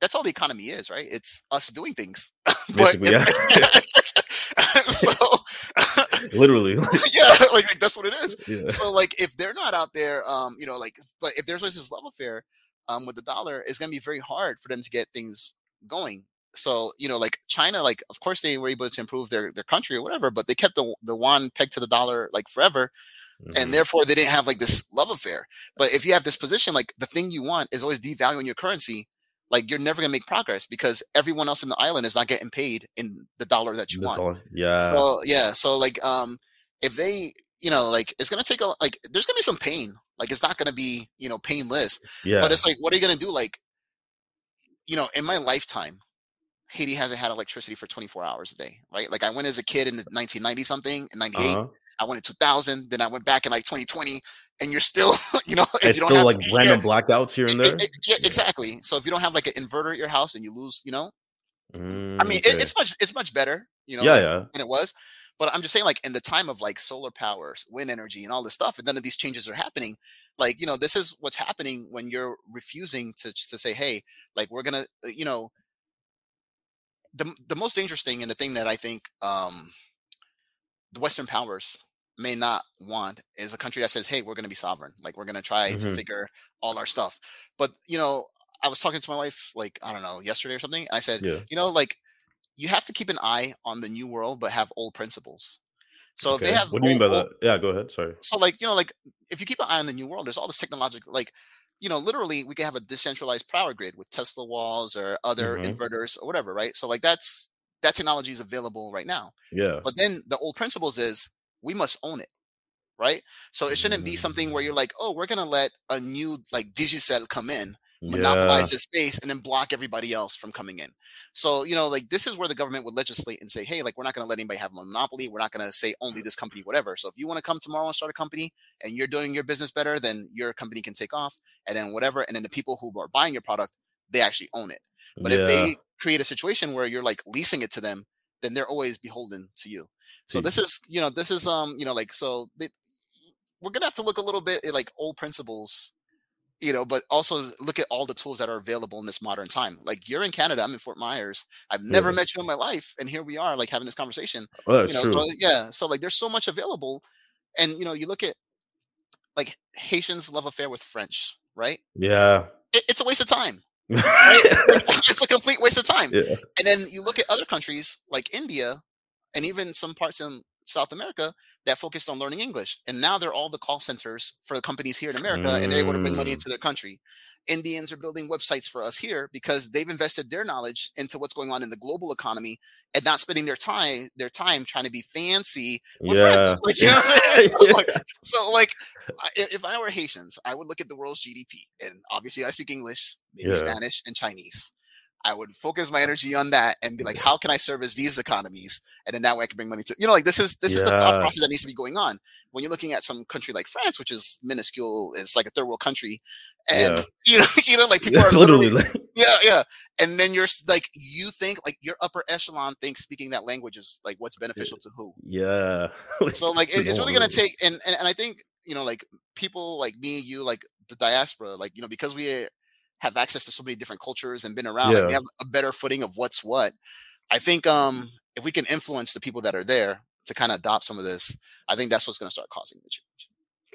that's all the economy is, right? It's us doing things. but Basically, yeah. so Literally. yeah, like, like, that's what it is. yeah. So like if they're not out there, um, you know, like but if there's always this love affair um with the dollar, it's gonna be very hard for them to get things going. So you know, like China, like of course they were able to improve their their country or whatever, but they kept the the yuan pegged to the dollar like forever, Mhm. and therefore they didn't have like this love affair. But if you have this position, like the thing you want is always devaluing your currency, like you're never gonna make progress because everyone else in the island is not getting paid in the dollar that you The want. dollar. Yeah. So yeah, so like um if they you know like it's gonna take a like there's gonna be some pain. Like it's not gonna be, you know, painless. yeah. But it's like what are you gonna do? Like, you know, in my lifetime, Haiti hasn't had electricity for 24 hours a day, right? Like I went as a kid in the 1990 something, in 98, uh-huh. I went in 2000, then I went back in like 2020, and you're still, you know, It's you don't still have like random blackouts here and there. e- yeah, Yeah. exactly. So if you don't have like an inverter at your house and you lose, you know, I Mm, mean, okay. it, it's much, it's much better, you know, yeah, like, yeah. than it was. But I'm just saying, like in the time of like solar power, wind energy, and all this stuff, and none of these changes are happening. Like you know, this is what's happening when you're refusing to to say, hey, like we're gonna, uh, you know, the the most dangerous thing and the thing that I think um the Western powers may not want is a country that says, hey, we're gonna be sovereign, like we're gonna try to Mhm. figure all our stuff. But you know, I was talking to my wife like I don't know yesterday or something. I said, Yeah. you know, like you have to keep an eye on the new world, but have old principles. So if Okay. they have, what do you mean by old- that? Yeah, go ahead. Sorry. So like you know, like if you keep an eye on the new world, there's all this technological, like you know, literally we can have a decentralized power grid with Tesla walls or other Mhm. inverters or whatever, right? So like that's that technology is available right now. Yeah. But then the old principles is we must own it, right? So it shouldn't be something where you're mm. like, oh, we're gonna let a new like Digicel come in Yeah. monopolize this space and then block everybody else from coming in. So, you know, like this is where the government would legislate and say, hey, like we're not going to let anybody have a monopoly. We're not going to say only this company, whatever. So if you want to come tomorrow and start a company and you're doing your business better, then your company can take off and then whatever. And then the people who are buying your product, they actually own it. But if they create a situation where you're like leasing it to them, then they're always beholden to you. So this is, you know, this is um, you know, like so they, we're gonna have to look a little bit at like old principles, you know, but also look at all the tools that are available in this modern time. Like you're in Canada, I'm in Fort Myers. I've never Yeah. met you in my life, and here we are, like having this conversation. Oh, that's you know, true. so yeah, so like there's so much available, and you know, you look at like Haitians' love affair with French, right? yeah. It, it's a waste of time. Right? it's a complete waste of time. yeah. And then you look at other countries like India and even some parts in South America that focused on learning English. And now they're all the call centers for the companies here in America and they're able to bring money Mm. into their country. Indians are building websites for us here because they've invested their knowledge into what's going on in the global economy and not spending their time their time trying to be fancy Yeah. Like, you know? So, like, so, like, if if I were Haitians, I would look at the world's GDP, and obviously I speak English, maybe Yeah. Spanish, and Chinese. I would focus my energy on that and be like, how can I service these economies? And then that way I can bring money to you know, like this is this is the thought process that needs to be going on. When you're looking at some country like France, which is minuscule, it's like a third world country, and Yeah. you know, you know, like people are literally, literally, like, yeah, yeah. And then you're like, you think like your upper echelon thinks speaking that language is like what's eh, beneficial to who? yeah. so like it, it's really gonna take and, and and i think you know like people like me you like the diaspora like you know because we have access to so many different cultures and been around like we Yeah. have a better footing of what's what i think um if we can influence the people that are there to kind of adopt some of this i think that's what's going to start causing the change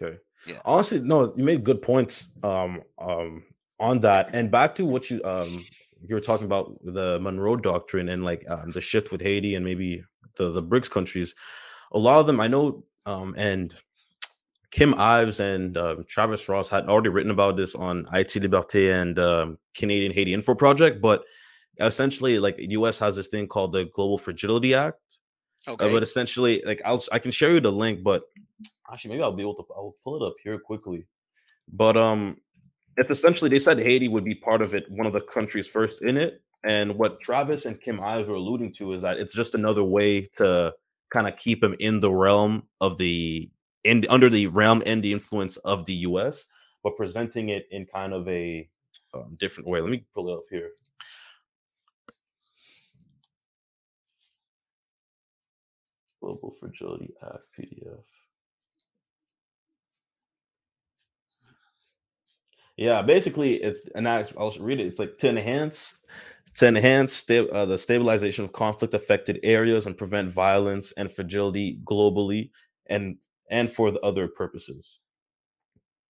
Okay. Yeah. Honestly, no, you made good points um um on that. And back to what you um you were talking about the Monroe Doctrine and like um, the shift with Haiti and maybe the the BRICS countries. A lot of them I know um and Kim Ives and um, Travis Ross had already written about this on Haïti Liberté and um, Canadian Haiti Info Project, but essentially, like U.S. has this thing called the Global Fragility Act, uh, okay but essentially, like I'll I can share you the link, but actually maybe I'll be able to I'll pull it up here quickly. But um it's essentially they said Haiti would be part of it, one of the countries first in it. And what Travis and Kim Ives were alluding to is that it's just another way to kind of keep him in the realm of the in under the realm and the influence of the US, but presenting it in kind of a um, different way. Let me pull it up here. Global Fragility Act PDF. Yeah, basically, it's and I, I'll read it. It's like to enhance to enhance sta- uh, the stabilization of conflict affected areas and prevent violence and fragility globally, and and for the other purposes.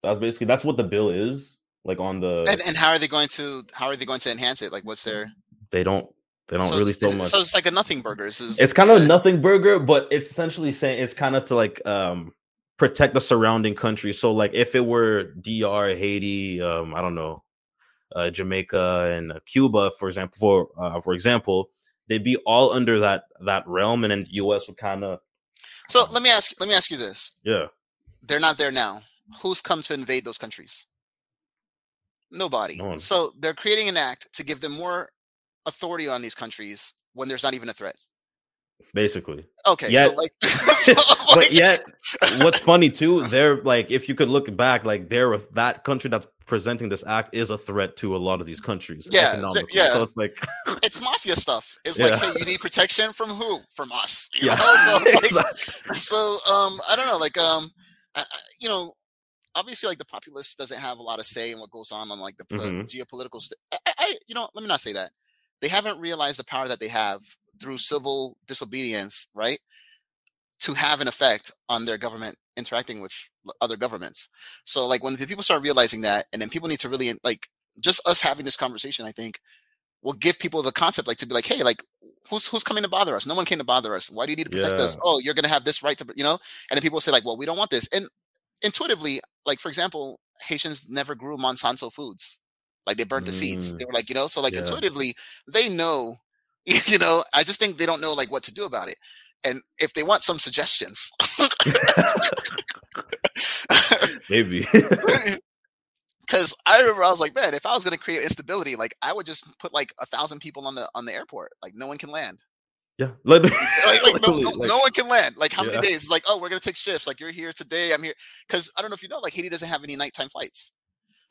That's basically that's what the bill is. Like on the and, and how are they going to how are they going to enhance it like what's their they don't they don't so really so much. so it's like a nothing burger it's, it's kind of a nothing burger, but it's essentially saying it's kind of to like um protect the surrounding country. So like if it were DR, Haiti, um, I don't know, uh, Jamaica and uh, Cuba, for example, for uh, for example, they'd be all under that that realm, and then the U.S. would kind of so let me ask let me ask you this yeah they're not there now. Who's come to invade those countries? Nobody. No. So they're creating an act to give them more authority on these countries when there's not even a threat. basically. Okay. Yet- so like, so but yet, what's funny too, they're like if you could look back, like they're that country that's presenting this act is a threat to a lot of these countries. Yeah, yeah. So it's like it's mafia stuff. It's like, hey, you need protection from who? From us. You yeah, know? So, like, exactly. so um i don't know like um I, you know obviously like the populace doesn't have a lot of say in what goes on on like the Mhm. geopolitical st- I- I you know let me not say that they haven't realized the power that they have through civil disobedience right to have an effect on their government interacting with other governments. So like when the people start realizing that and then people need to really like just us having this conversation i think will give people the concept like to be like hey like who's who's coming to bother us? No one came to bother us. Why do you need to protect us? Oh you're gonna have this right to you know? And then people say like well we don't want this. And intuitively like for example haitians never grew monsanto foods. Like they burnt the seeds. Mm. they were like you know? So like Yeah. intuitively they know you know? I just think they don't know like what to do about it and if they want some suggestions maybe. because I remember I was like, man, if I was going to create instability, like I would just put like a thousand people on the on the airport, like no one can land, yeah, like, like, no, no, like- no one can land. Like how Yeah. many days? It's like, oh, we're gonna take shifts. Like you're here today, I'm here. Because I don't know if you know, like Haiti doesn't have any nighttime flights.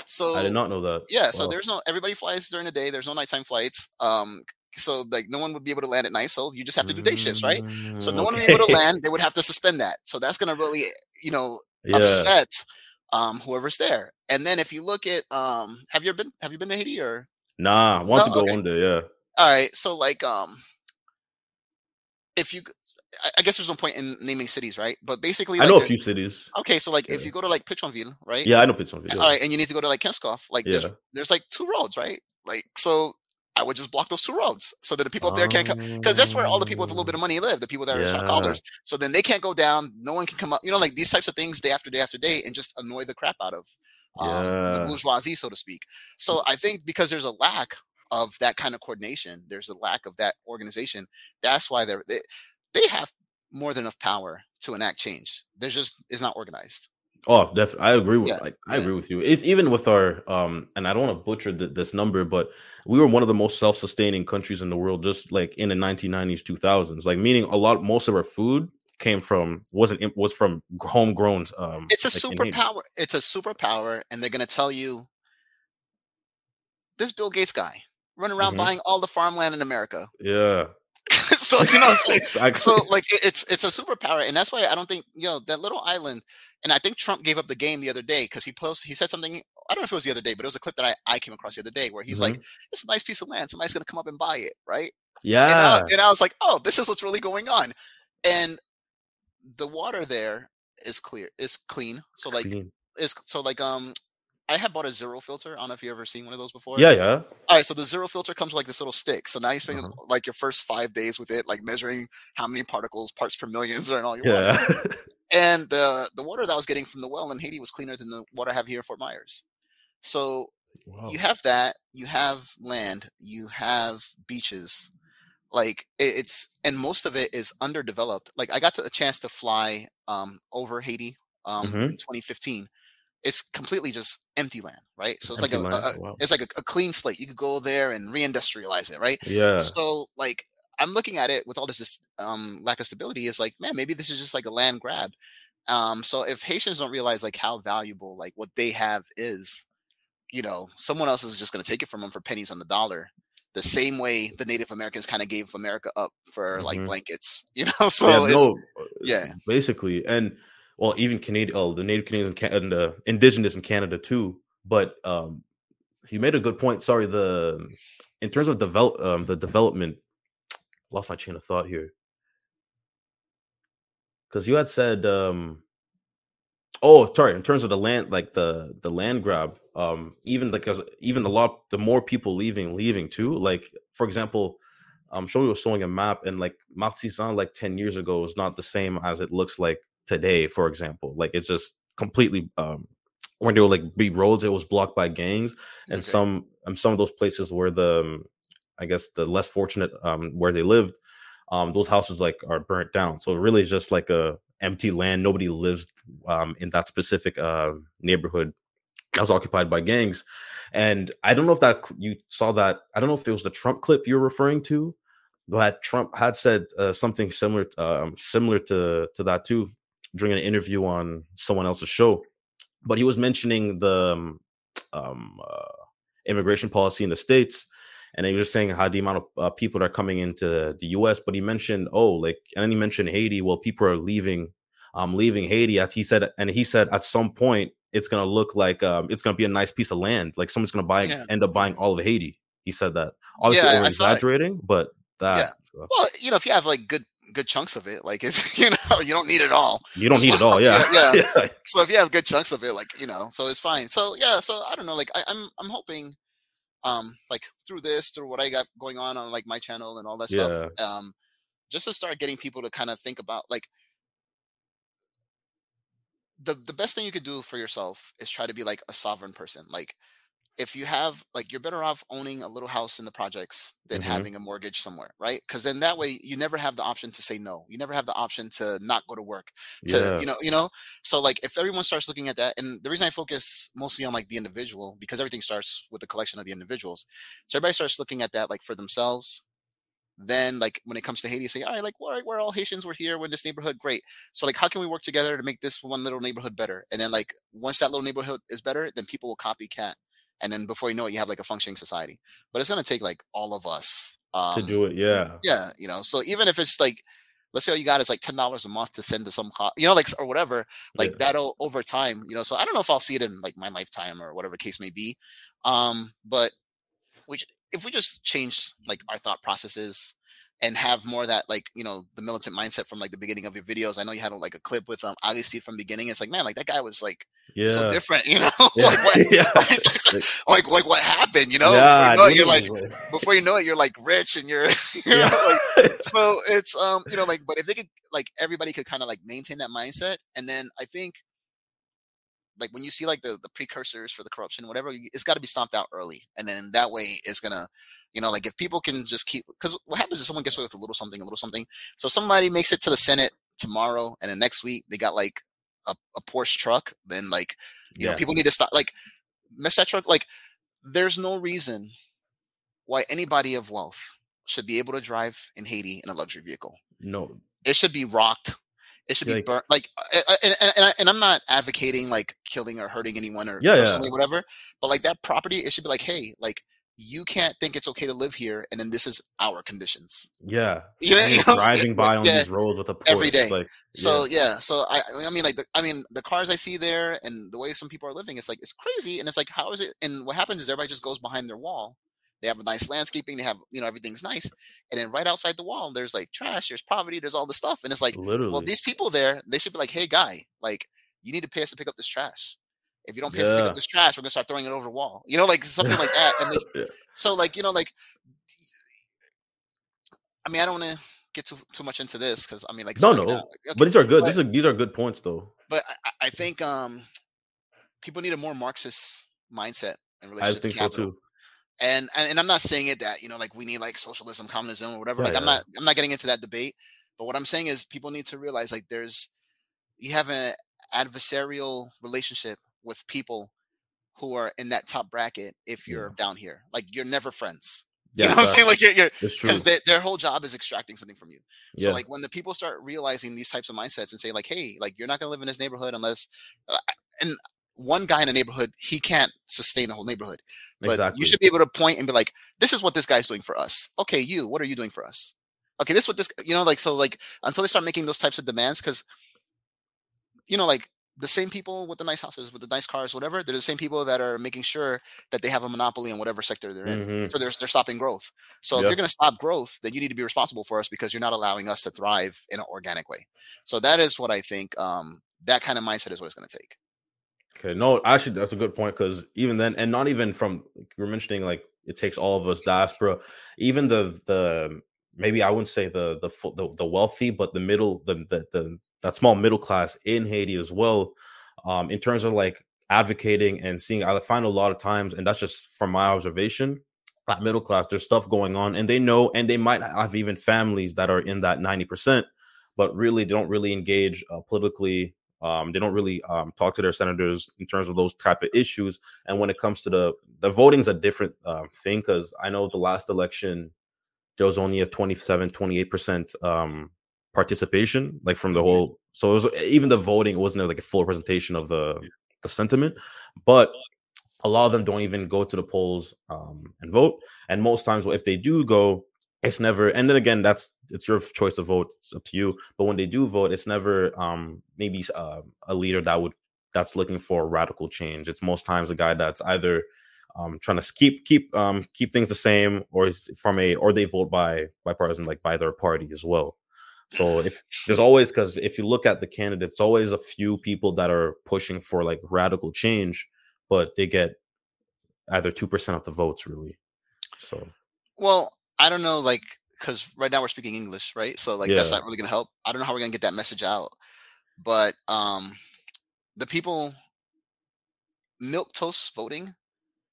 So I did not know that. Yeah, so there's no everybody flies during the day. There's no nighttime flights. Um, so like no one would be able to land at night. So you just have to do day shifts, right? So no one would be able to Mm, land. They would have to suspend that. So that's gonna really, you know, Yeah. upset um whoever's there. And then if you look at um, have you ever been have you been to Haiti or? Nah, I want No? to go Okay. one day. Yeah. All right, so like um, if you, I- I guess there's no point in naming cities, right? But basically, I know a few cities. Okay, so like if you go to like Pétion-Ville, right? Yeah, I know Pittsburgh. All right, and you need to go to like Kenscoff, like there's there's like two roads, right? Like so, I would just block those two roads so that the people up there can't come because that's where all the people with a little bit of money live. The people that are Yeah. callers. So then they can't go down. No one can come up. You know, like these types of things day after day after day, and just annoy the crap out of um, the bourgeoisie, so to speak. So I think because there's a lack of that kind of coordination, there's a lack of that organization. That's why they're they, they have more than enough power to enact change. There's just is not organized. Oh, definitely. I agree with Yeah, like I yeah. agree with you. It, even with our um, and I don't want to butcher the, this number, but we were one of the most self-sustaining countries in the world, just like in the 1990s, 2000s. Like meaning a lot, most of our food came from wasn't was from homegrown. Um, It's a like superpower. It's a superpower, and they're gonna tell you this Bill Gates guy running around Mhm. buying all the farmland in America. Yeah. so you know, what Exactly. so like it- it's it's a superpower, and that's why I don't think you know that little island. And I think Trump gave up the game the other day because he posted he said something. I don't know if it was the other day, but it was a clip that I, I came across the other day where he's like, "It's a nice piece of land. Somebody's gonna come up and buy it, right?" And I, yeah. and I was like, "Oh, this is what's really going on." And the water there is clear, is clean. So like Clean. is so like um I have bought a zero filter. I don't know if you've ever seen one of those before. Yeah, yeah. All right, so the zero filter comes with like this little stick. So now you spend Uh-huh. like your first five days with it, like measuring how many particles, parts per millions are in all your water. Yeah. And the the water that I was getting from the well in Haiti was cleaner than the water I have here in Fort Myers. So Wow. you have that, you have land, you have beaches. Like it, it's and most of it is underdeveloped. Like I got to, a chance to fly um over Haiti um Mhm. in 2015. It's completely just empty land, right? So it's like a, a- wow. it's like a, a clean slate. You could go there and reindustrialize it, right? Yeah. So like I'm looking at it with all this this, um, lack of stability. Is like, man, maybe this is just like a land grab. Um, so if Haitians don't realize like how valuable like what they have is, you know, someone else is just going to take it from them for pennies on the dollar. The same way the Native Americans kind of gave America up for like Mhm. blankets, you know. So yeah, it's, no, yeah. basically, and well, even Canadian, oh, the Native Canadians and, the Indigenous in Canada too. But um, he made a good point. Sorry, the in terms of develop um, the development, lost my chain of thought here because you had said um oh sorry in terms of the land like the the land grab um even like even a lot the more people leaving leaving too like for example i'm sure we were showing a map and like Martissant like 10 years ago was not the same as it looks like today for example like it's just completely um when there were like big roads it was blocked by gangs and Okay. some and some of those places where the um, i guess the less fortunate um where they lived um those houses like are burnt down. So it really is just like a empty land. Nobody lives um in that specific uh neighborhood that was occupied by gangs. And i don't know if that you saw that i don't know if it was the trump clip you're referring to but trump had said uh, something similar um similar to to that too during an interview on someone else's show but he was mentioning the um, um uh, immigration policy in the states and he was saying how the amount of uh, people that are coming into the US but he mentioned oh like and then he mentioned Haiti well people are leaving um leaving Haiti he said and he said at some point it's going to look like um it's going to be a nice piece of land like someone's going to buy Yeah, end up buying all of Haiti. He said that. Obviously Yeah, I- saw it. exaggerating but that uh, Well, you know, if you have like good good chunks of it, like it's you know, you don't need it all. you don't need it all Yeah, yeah yeah. so if you have good chunks of it like you know so it's fine. So yeah so i don't know like I, i'm i'm hoping um like through this through what i got going on on like my channel and all that stuff um just to start getting people to kind of think about like the the best thing you could do for yourself is try to be like a sovereign person. Like if you have like you're better off owning a little house in the projects than Mhm. having a mortgage somewhere right because then that way you never have the option to say no you never have the option to not go to work to yeah you know you know so like if everyone starts looking at that and the reason i focus mostly on like the individual because everything starts with the collection of the individuals so everybody starts looking at that like for themselves then like when it comes to Haiti, say, all right, like all right, we're all Haitians, we're here, we're in this neighborhood, great. So like, how can we work together to make this one little neighborhood better? And then like once that little neighborhood is better, then people will copycat, and then before you know it, you have like a functioning society. But it's gonna take like all of us um, to do it. Yeah, yeah, you know. So even if it's like, let's say all you got is like ten dollars a month to send to some, co- you know, like or whatever, like Yeah. that'll over time, you know. So I don't know if I'll see it in like my lifetime or whatever case may be, um, but which if we just change like our thought processes and have more of that like you know the militant mindset from like the beginning of your videos. I know you had like a clip with um Steve from the beginning. It's like man, like that guy was like yeah, so different, you know, yeah. like what, yeah. like like what happened, you know? yeah, Before you know it, you're like before you know it, you're like rich and you're, you Yeah. know, like so it's um you know like but if they could like everybody could kind of like maintain that mindset and then i think like when you see like the the precursors for the corruption whatever it's got to be stomped out early and then that way it's gonna you know like if people can just keep because what happens is someone gets away with a little something a little something so somebody makes it to the senate tomorrow and then next week they got like a, a porsche truck then like you yeah. know people need to stop like mess that truck like there's no reason why anybody of wealth should be able to drive in haiti in a luxury vehicle no, it should be rocked it should be Like- burnt like and, and, and, I, and i'm not advocating like killing or hurting anyone or Yeah, yeah. personally whatever but like that property it should be like hey like you can't think it's okay to live here and then this is our conditions yeah. you know, you know what I'm saying? driving by on yeah. these roads with a every day. Like, So yeah, so I I mean like the, I mean the cars I see there and the way some people are living, it's like it's crazy, and it's like how is it? And what happens is everybody just goes behind their wall. They have a nice landscaping, they have you know everything's nice, and then right outside the wall there's like trash, there's poverty, there's all this stuff, and it's like literally. well these people there they should be like hey guy like you need to pay us to pick up this trash. If you don't pay us to pick up this trash, we're gonna start throwing it over the wall. You know, like something like that. And they, Yeah. so like you know like I mean I don't want to get too too much into this because I mean like No, no. Okay, but these are good. but- These are these are good points, though. but I, I- think um people need a more Marxist mindset in I think to so too. And, and and I'm not saying it that you know like we need like socialism, communism, or whatever. Yeah, like I'm not I'm not getting into that debate. But what I'm saying is people need to realize like there's you have an adversarial relationship with people who are in that top bracket if you're down here. Like you're never friends. Yeah, you know what I'm saying? Like you're you're because their, their whole job is extracting something from you. So Yeah, like when the people start realizing these types of mindsets and say like, hey, like you're not gonna live in this neighborhood unless, uh, and one guy in a neighborhood he can't sustain a whole neighborhood. But exactly. you should be able to point and be like, this is what this guy's doing for us. Okay, you, what are you doing for us? Okay, this is what this, you know, like so like until they start making those types of demands, because you know, like the same people with the nice houses, with the nice cars, whatever, they're the same people that are making sure that they have a monopoly in whatever sector they're in. Mhm. So they're, they're stopping growth. So if you're going to stop growth, then you need to be responsible for us because you're not allowing us to thrive in an organic way. So that is what I think. Um, that kind of mindset is what it's going to take. Okay, no, actually, that's a good point because even then, and not even from like, you're mentioning like it takes all of us diaspora, even the the maybe I wouldn't say the the the, the wealthy, but the middle, the, the the that small middle class in Haiti as well, um, in terms of like advocating and seeing. I find a lot of times, and that's just from my observation, that middle class, there's stuff going on, and they know, and they might have even families that are in that ninety percent, but really don't really engage uh, politically um, they don't really um, talk to their senators in terms of those type of issues. And when it comes to the the voting is a different um, thing because I know the last election there was only a 27, 28 percent um, participation, like from the whole. So it was even the voting wasn't like a full representation of the the sentiment, but a lot of them don't even go to the polls um, and vote. And most times, if they do go, it's never. And then again, that's it's your choice to vote. It's up to you. But when they do vote, it's never um, maybe uh, a leader that would that's looking for radical change. It's most times a guy that's either um, trying to keep keep um, keep things the same, or is from a or they vote by bipartisan, like by their party as well. So if there's always because if you look at the candidates, always a few people that are pushing for like radical change, but they get either two percent of the votes really. So Well, I don't know, like, because right now we're speaking English, right? So like that's not really gonna help. I don't know how we're gonna get that message out. But um the people milk toast voting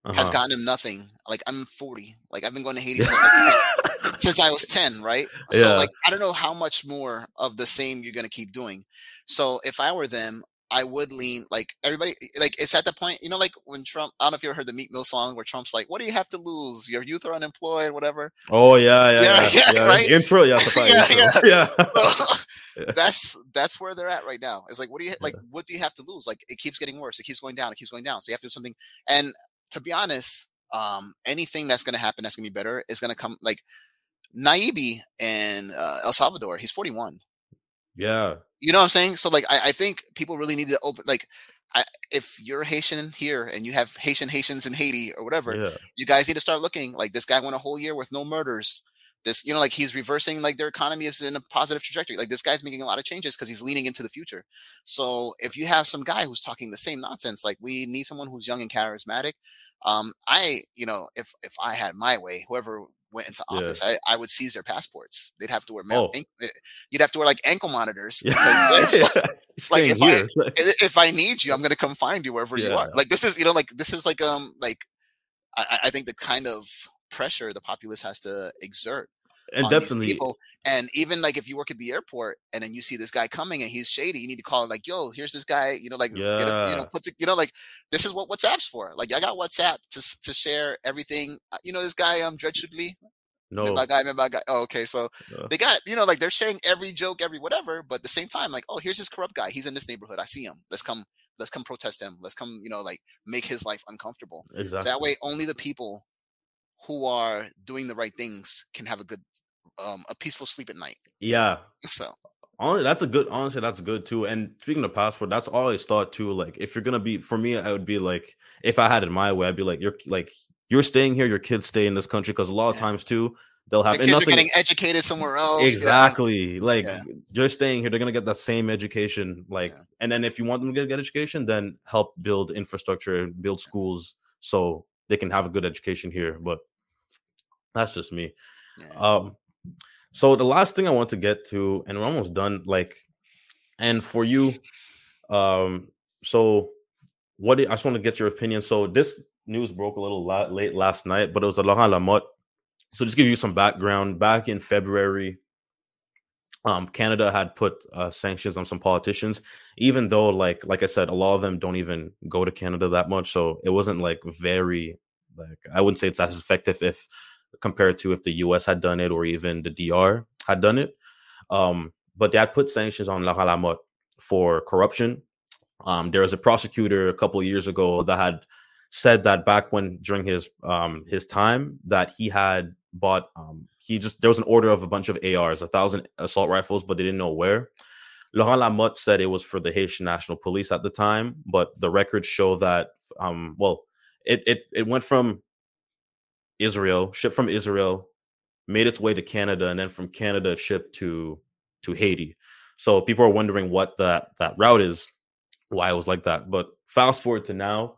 has uh-huh. gotten them nothing. Like I'm 40. Like I've been going to Haiti since, like, since I was 10, right? So Yeah. like I don't know how much more of the same you're gonna keep doing. So if I were them, I would lean like everybody like it's at the point, you know, like when Trump I don't know if you ever heard the Meek Mill song where Trump's like, What do you have to lose? Your youth are unemployed, whatever. Oh yeah, yeah, Yeah, yeah. yeah, right? Intro, yeah, Yeah, intro. yeah. So, that's that's where they're at right now. It's like what do you like what do you have to lose? Like it keeps getting worse, it keeps going down, it keeps going down. So you have to do something. And to be honest, um, anything that's gonna happen that's gonna be better is gonna come like Nayib in uh, El Salvador, he's 41. yeah. You know what I'm saying? So like I, I think people really need to open like I, if you're Haitian here and you have Haitian Haitians in Haiti or whatever, Yeah. you guys need to start looking like this guy went a whole year with no murders. This, you know, like he's reversing like their economy is in a positive trajectory. Like this guy's making a lot of changes because he's leaning into the future. So if you have some guy who's talking the same nonsense, like we need someone who's young and charismatic. Um, I, you know, if if I had my way, whoever went into Yeah. office, I, I would seize their passports. They'd have to wear, Oh. oh. you'd have to wear like ankle monitors. Yeah. because if- yeah. Staying if I- if I need you, I'm gonna come find you wherever you are. Like this is, you know, like this is like um like I- I think the kind of pressure the populace has to exert and definitely people. And even like if you work at the airport and then you see this guy coming and he's shady, you need to call like, yo, here's this guy, you know, like get a, you know, put you know, like this is what WhatsApp's for. Like I got WhatsApp to to share everything. Uh, You know, this guy um Dred Chudley, no. remember guy, remember guy. Oh, okay, so Yeah. they got you know like they're sharing every joke, every whatever, but at the same time, like, oh, here's this corrupt guy. He's in this neighborhood. I see him. Let's come. Let's come protest him. Let's come. You know, like make his life uncomfortable. So that way, only the people who are doing the right things can have a good, um, a peaceful sleep at night. Yeah. So Honestly, that's a good. Honestly, that's good too. And speaking of passport, that's always thought too. Like, if you're gonna be, for me, I would be like, if I had it my way, I'd be like, you're like, you're staying here. Your kids stay in this country because a lot of Yeah. times too, they'll have and kids are getting educated somewhere else. Exactly. Like Yeah. you're staying here, they're gonna get that same education. Like, Yeah. and then if you want them to get, get education, then help build infrastructure, build schools so they can have a good education here. But that's just me. yeah. Um, so the last thing I want to get to, and we're almost done. Like, and for you, um, so what? do- I just want to get your opinion. So this news broke a little la- late last night, but it was a Laurent Lamothe. So just give you some background. Back in February, um, Canada had put uh, sanctions on some politicians, even though, like, like I said, a lot of them don't even go to Canada that much. So it wasn't like very, like, I wouldn't say it's as effective if compared to if the US had done it or even the DR had done it. Um, but they had put sanctions on Lamothe for corruption. Um, there was a prosecutor a couple years ago that had said that back when during his um, his time that he had bought um, he just there was an order of a bunch of ARs, a thousand assault rifles, but they didn't know where. Laurent Lamothe said it was for the Haitian National Police at the time, but the records show that um, well, it it it went from Israel, shipped from Israel, made its way to Canada, and then from Canada shipped to to Haiti. So people are wondering what that that route is, why it was like that. But fast forward to now,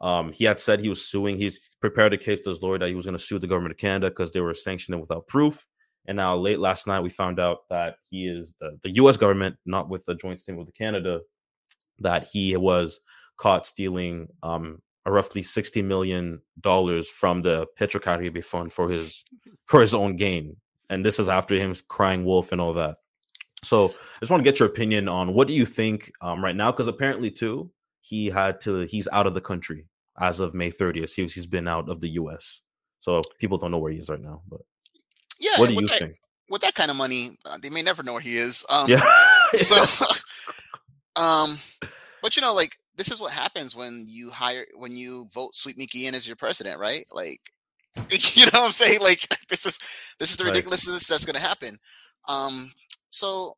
um, he had said he was suing. He's prepared a case to his lawyer that he was going to sue the government of Canada because they were sanctioning without proof. And now, late last night, we found out that he is the, the U.S. government, not with the joint statement with Canada, that he was caught stealing um, a roughly sixty million dollars from the Petrocaribe fund for his for his own gain. And this is after him crying wolf and all that. So, I just want to get your opinion on what do you think um, right now? Because apparently, too, he had to he's out of the country as of May 30th. He was, he's been out of the U.S. So people don't know where he is right now. But yeah. what do you that, think? With that kind of money, uh, they may never know where he is. Um, Yeah. so um but you know like this is what happens when you hire when you vote Sweet Micky in as your president right? Like you know what i'm saying? Like this is this is the Right. ridiculousness that's going to happen. Um so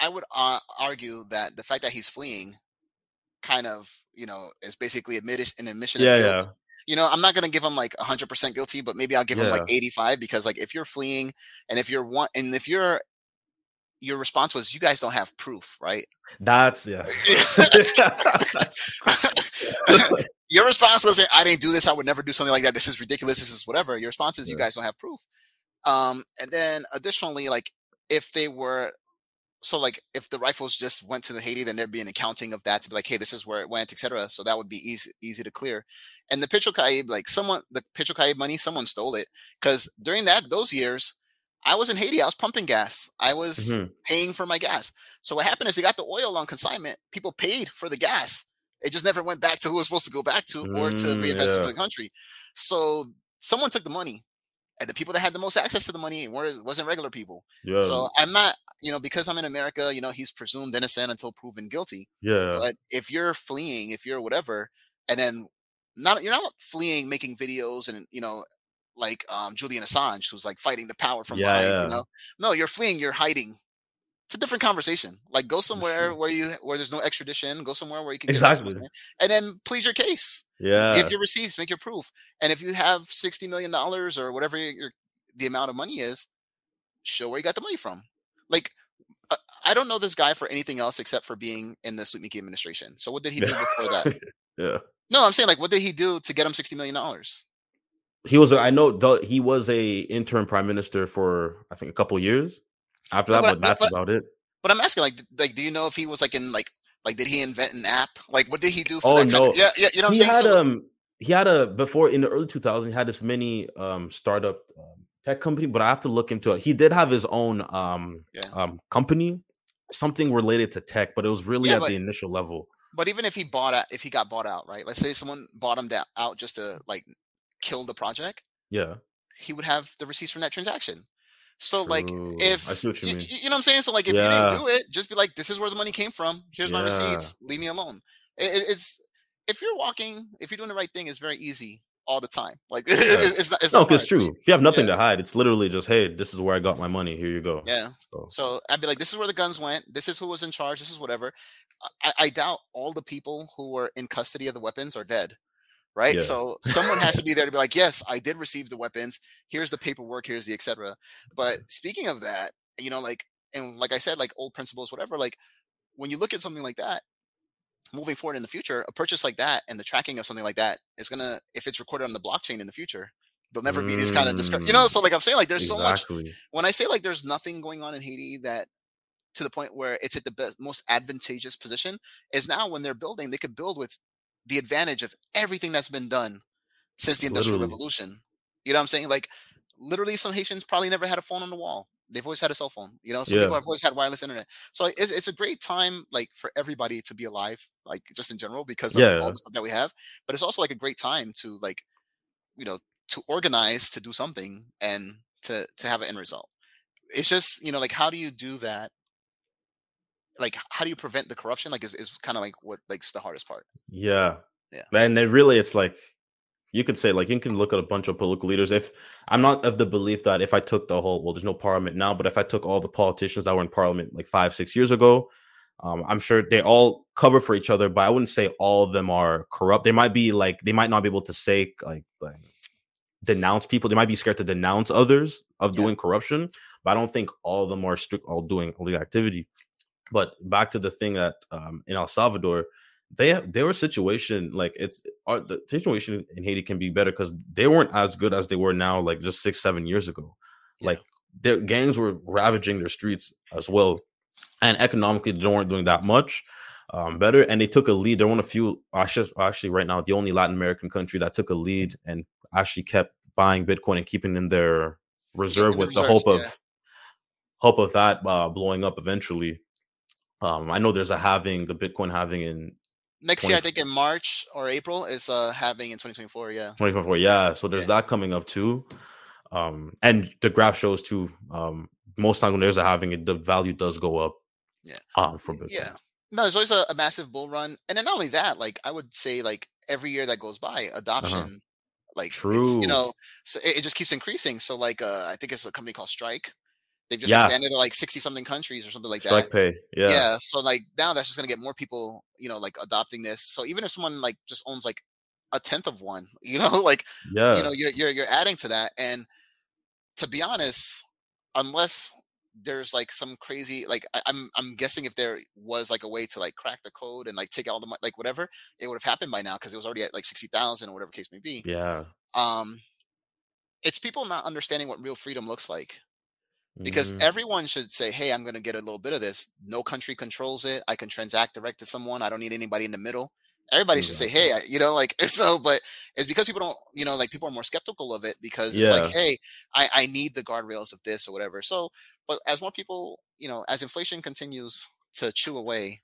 I- would uh, argue that the fact that he's fleeing kind of you know is basically admitted an admission yeah, of yeah. guilt. you know i'm not going to give him like 100% guilty but maybe i'll give him like 85 because like if you're fleeing and if you're one and if you're your response was you guys don't have proof right? That's yeah. your response wasn't i didn't do this i would never do something like that this is ridiculous this is whatever. Your response is you Yeah. guys don't have proof. Um and then additionally like if they were so like if the rifles just went to the haiti then there'd be an accounting of that to be like hey this is where it went etc so that would be easy easy to clear. And the Petro Caribe, like someone the Petro Caribe money someone stole it because during that those years I was in Haiti. I was pumping gas. I was Mhm. paying for my gas. So what happened is they got the oil on consignment. People paid for the gas. It just never went back to who it was supposed to go back to or to Mm, reinvest into the country. So someone took the money. And the people that had the most access to the money weren't wasn't regular people. Yeah. So I'm not, you know, because I'm in America, you know, he's presumed innocent until proven guilty. yeah. But if you're fleeing, if you're whatever, and then not you're not fleeing making videos and you know, like um Julian Assange who's like fighting the power from Yeah, behind, yeah. you know. No, you're fleeing, you're hiding. It's a different conversation. Like go somewhere where you where there's no extradition, go somewhere where you can Exactly. and then plead your case. yeah. Give your receipts, make your proof. And if you have sixty million dollars or whatever your, your the amount of money is, show where you got the money from. Like uh, I don't know this guy for anything else except for being in the Sweet Micky administration. So what did he do before that? yeah. No, I'm saying like what did he do to get him sixty million dollars? He was. I know he was a interim prime minister for I think a couple years. After that, but- but but- that's but- about it. But I'm asking like like do you know if he was like in like like did he invent an app? Like what did he do for Oh, no. of yeah, yeah, you know what he I'm saying? had So, um he had a before in the early 2000s he had this mini um startup um, tech company but i have to look into it he did have his own um Yeah. um company something related to tech but it was really Yeah, at but- the initial level but even if he bought out if he got bought out, right? Let's say someone bought him out just to like kill the project, yeah he would have the receipts from that transaction. So like if i see what you y- mean you know what I'm saying? So like if you didn't do it, just be like, this is where the money came from. Here's my receipts. Leave me alone. It, it- it's if you're walking, if you're doing the right thing, it's very easy all the time. Like it's not. It's no not it's true if you have nothing Yeah. to hide it's literally just hey this is where i got my money here you go Yeah. So- So I'd be like, this is where the guns went. This is who was in charge. This is whatever. I, I doubt all the people who were in custody of the weapons are dead. Right. Yeah. So someone has to be there to be like, yes, I did receive the weapons. Here's the paperwork. Here's the etc. But speaking of that, you know, like, and like I said, like old principles, whatever, like when you look at something like that, moving forward in the future, a purchase like that and the tracking of something like that is going to, if it's recorded on the blockchain in the future, there'll never be these kind of, discre- you know, Mm. so like I'm saying, like there's so much when I say like there's nothing going on in Haiti that to the point where it's at the best, most advantageous position is now when they're building, they could build with the advantage of everything that's been done since the Industrial Literally. Revolution. You know what I'm saying? Like literally some Haitians probably never had a phone on the wall. They've always had a cell phone. You know, some people have always had wireless internet. So it's, it's a great time like for everybody to be alive, like just in general, because of Yeah. all the stuff that we have. But it's also like a great time to like, you know, to organize to do something and to to have an end result. It's just, you know, like how do you do that? Like how do you prevent the corruption? Like is, is kind of like what like's the hardest part. Yeah. Yeah. And then really it's like you could say like you can look at a bunch of political leaders. If I'm not of the belief that if I took the whole well, there's no parliament now, but if I took all the politicians that were in parliament like five, six years ago, um, I'm sure they all cover for each other, but I wouldn't say all of them are corrupt. They might be like they might not be able to say like like denounce people. They might be scared to denounce others of Yeah. doing corruption, but I don't think all of them are strict all doing illegal activity. But back to the thing that um, in El Salvador, they have they were a situation like it's our, the situation in Haiti can be better because they weren't as good as they were now, like just six seven years ago. Yeah. Like their gangs were ravaging their streets as well, and economically they weren't doing that much um, better. And they took a lead. They're one of few actually, actually right now the only Latin American country that took a lead and actually kept buying Bitcoin and keeping in their reserve the with the reserves, hope of hope of that uh, blowing up eventually. Um, I know there's a halving the Bitcoin halving in Next year, I think in March or April is uh halving in 2024. Yeah. 2024. Yeah, so there's Yeah. that coming up too. Um, and the graph shows too. Um, most times when there's a halving it, the value does go up. Yeah. Um, for Bitcoin. Yeah. No, there's always a, a massive bull run, and then not only that, like I would say, like every year that goes by, adoption, like Uh-huh. True. you know, so it, it just keeps increasing. So like, uh, I think it's a company called Strike. They've just Yeah. expanded to like sixty something countries or something like that. pay. Yeah. Yeah. So like now that's just gonna get more people, you know, like adopting this. So even if someone like just owns like a tenth of one, you know, like Yeah. you know you're, you're you're adding to that and to be honest unless there's like some crazy like I, i'm i'm guessing if there was like a way to like crack the code and like take all the money like whatever it would have happened by now because it was already at like 60000 or whatever case may be yeah. um it's people not understanding what real freedom looks like because Mhm. everyone should say hey i'm going to get a little bit of this no country controls it i can transact direct to someone i don't need anybody in the middle Everybody should say, "Hey," I- you know, like so. But it's because people don't, you know, like people are more skeptical of it because it's like, "Hey, I, I need the guardrails of this or whatever." So, but as more people, you know, as inflation continues to chew away,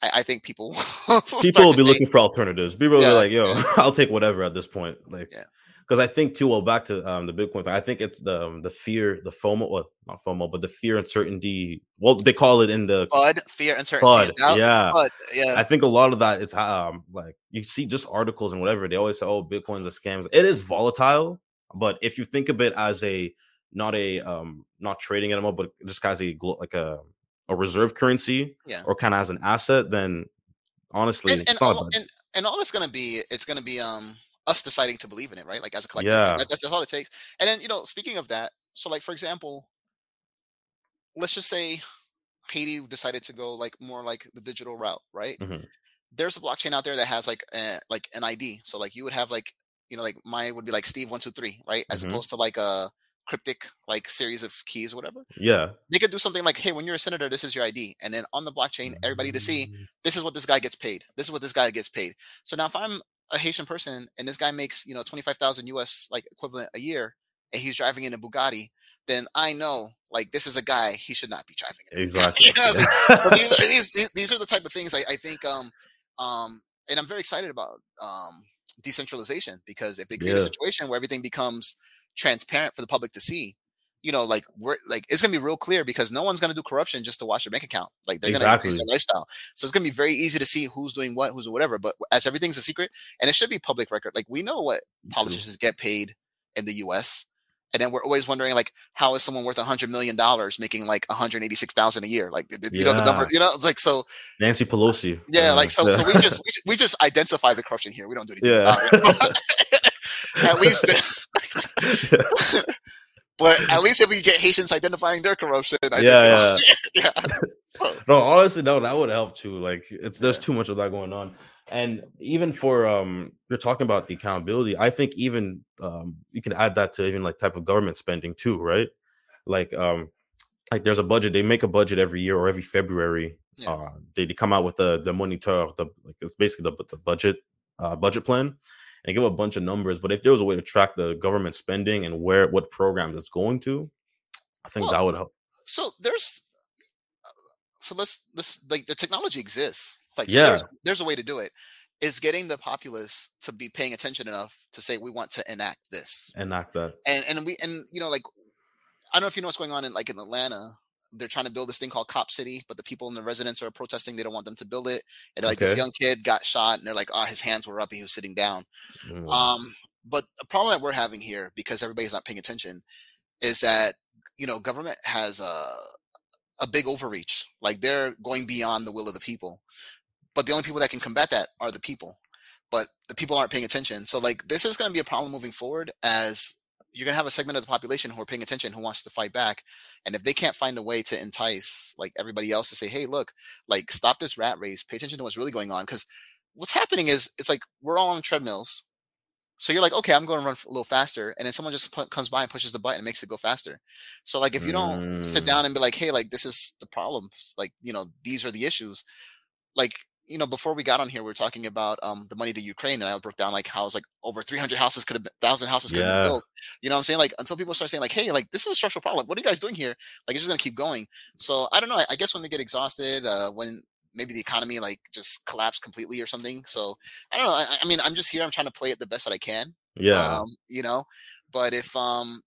I, I think people will people will be say- looking for alternatives. People will Yeah, be like, "Yo. I'll take whatever at this point." Like, Yeah. Because I think too. Well, back to um, the Bitcoin thing. I think it's the um, the fear, the FOMO, well, not FOMO, but the fear uncertainty. Well, they call it in the FUD, fear, uncertainty, FUD. Yeah, FUD, yeah. I think a lot of that is um like you see just articles and whatever they always say, "Oh, Bitcoin's a scam." It is volatile, but if you think of it as a not a um not trading anymore, but just as a like a a reserve currency Yeah. or kind of as an asset, then honestly, and, and, all, and, and all it's gonna be it's gonna be um us deciding to believe in it right like as a collective Yeah. That- that's, that's all it takes and then you know speaking of that so like for example let's just say haiti decided to go like more like the digital route right Mhm. there's a blockchain out there that has like a, like an id so like you would have like you know like mine would be like steve 123 right as Mhm. opposed to like a cryptic like series of keys or whatever yeah, they could do something like hey when you're a senator this is your id and then on the blockchain everybody to see this is what this guy gets paid. This is what this guy gets paid. So now if I'm a Haitian person and this guy makes, you know, 25,000 US like equivalent a year and he's driving in a Bugatti, then I know like this is a guy he should not be driving. in exactly. You know what I'm saying? But these, are- these, these- are the type of things I, I think um um and I'm very excited about um decentralization because if they create a situation where everything becomes transparent for the public to see, you know, like we're like it's gonna be real clear because no one's gonna do corruption just to watch your bank account. Like they're gonna increase Exactly. their lifestyle. So it's gonna be very easy to see who's doing what, who's whatever. But as everything's a secret, and it should be public record. Like we know what politicians get paid in the U.S. And then we're always wondering, like, how is someone worth a hundred million dollars making like one hundred eighty-six thousand a year? Like, you know, the number, you know, like so. Nancy Pelosi. Yeah, uh, like so. So we just we, we just identify the corruption here. We don't do anything Yeah. about it. at least, but at least if we get Haitians identifying their corruption, I Yeah, think, yeah. So, no, honestly, no, that would help too. Like, it's there's Yeah. too much of that going on, and even for um, you're talking about the accountability. I think even um, you can add that to even like type of government spending too, right? Like um, like there's a budget. They make a budget every year or every February. Yeah. Uh, they, they come out with the the monitor, the like it's basically the the budget uh budget plan, and give a bunch of numbers. But if there was a way to track the government spending and where what programs it's going to, I think Well, that would help. so there's uh, so let's let's like the technology exists. Like so Yeah. there's, there's a way to do it. Is getting the populace to be paying attention enough to say we want to enact this. Enact that. and and we and you know like I don't know if you know what's going on in like in Atlanta. They're trying to build this thing called Cop City, but the people in the residents are protesting. They don't want them to build it. And like this young kid got shot, and they're like, "Oh, his hands were up. And he was sitting down." Mm. Um, but the problem that we're having here, because everybody's not paying attention, is that you know government has a a big overreach. Like they're going beyond the will of the people. But the only people that can combat that are the people. But the people aren't paying attention. So like this is going to be a problem moving forward as you're going to have a segment of the population who are paying attention who wants to fight back and if they can't find a way to entice like everybody else to say hey look like stop this rat race. Pay attention to what's really going on. Because what's happening is it's like we're all on treadmills so you're like okay i'm going to run a little faster and then someone just comes by and pushes the button and makes it go faster. So like if you don't sit Mm. down and be like hey like this is the problems like you know these are the issues like you know before we got on here we were talking about um the money to ukraine and i broke down like how it's like over 300 houses could have been 1000 houses could have Yeah. been built. You know what i'm saying? Like until people start saying like hey like this is a structural problem. What are you guys doing here? Like it's just gonna keep going. So i don't know i, I guess when they get exhausted uh when maybe the economy like just collapsed completely or something so i don't know i, I mean i'm just here i'm trying to play it the best that i can Yeah. um you know? But if um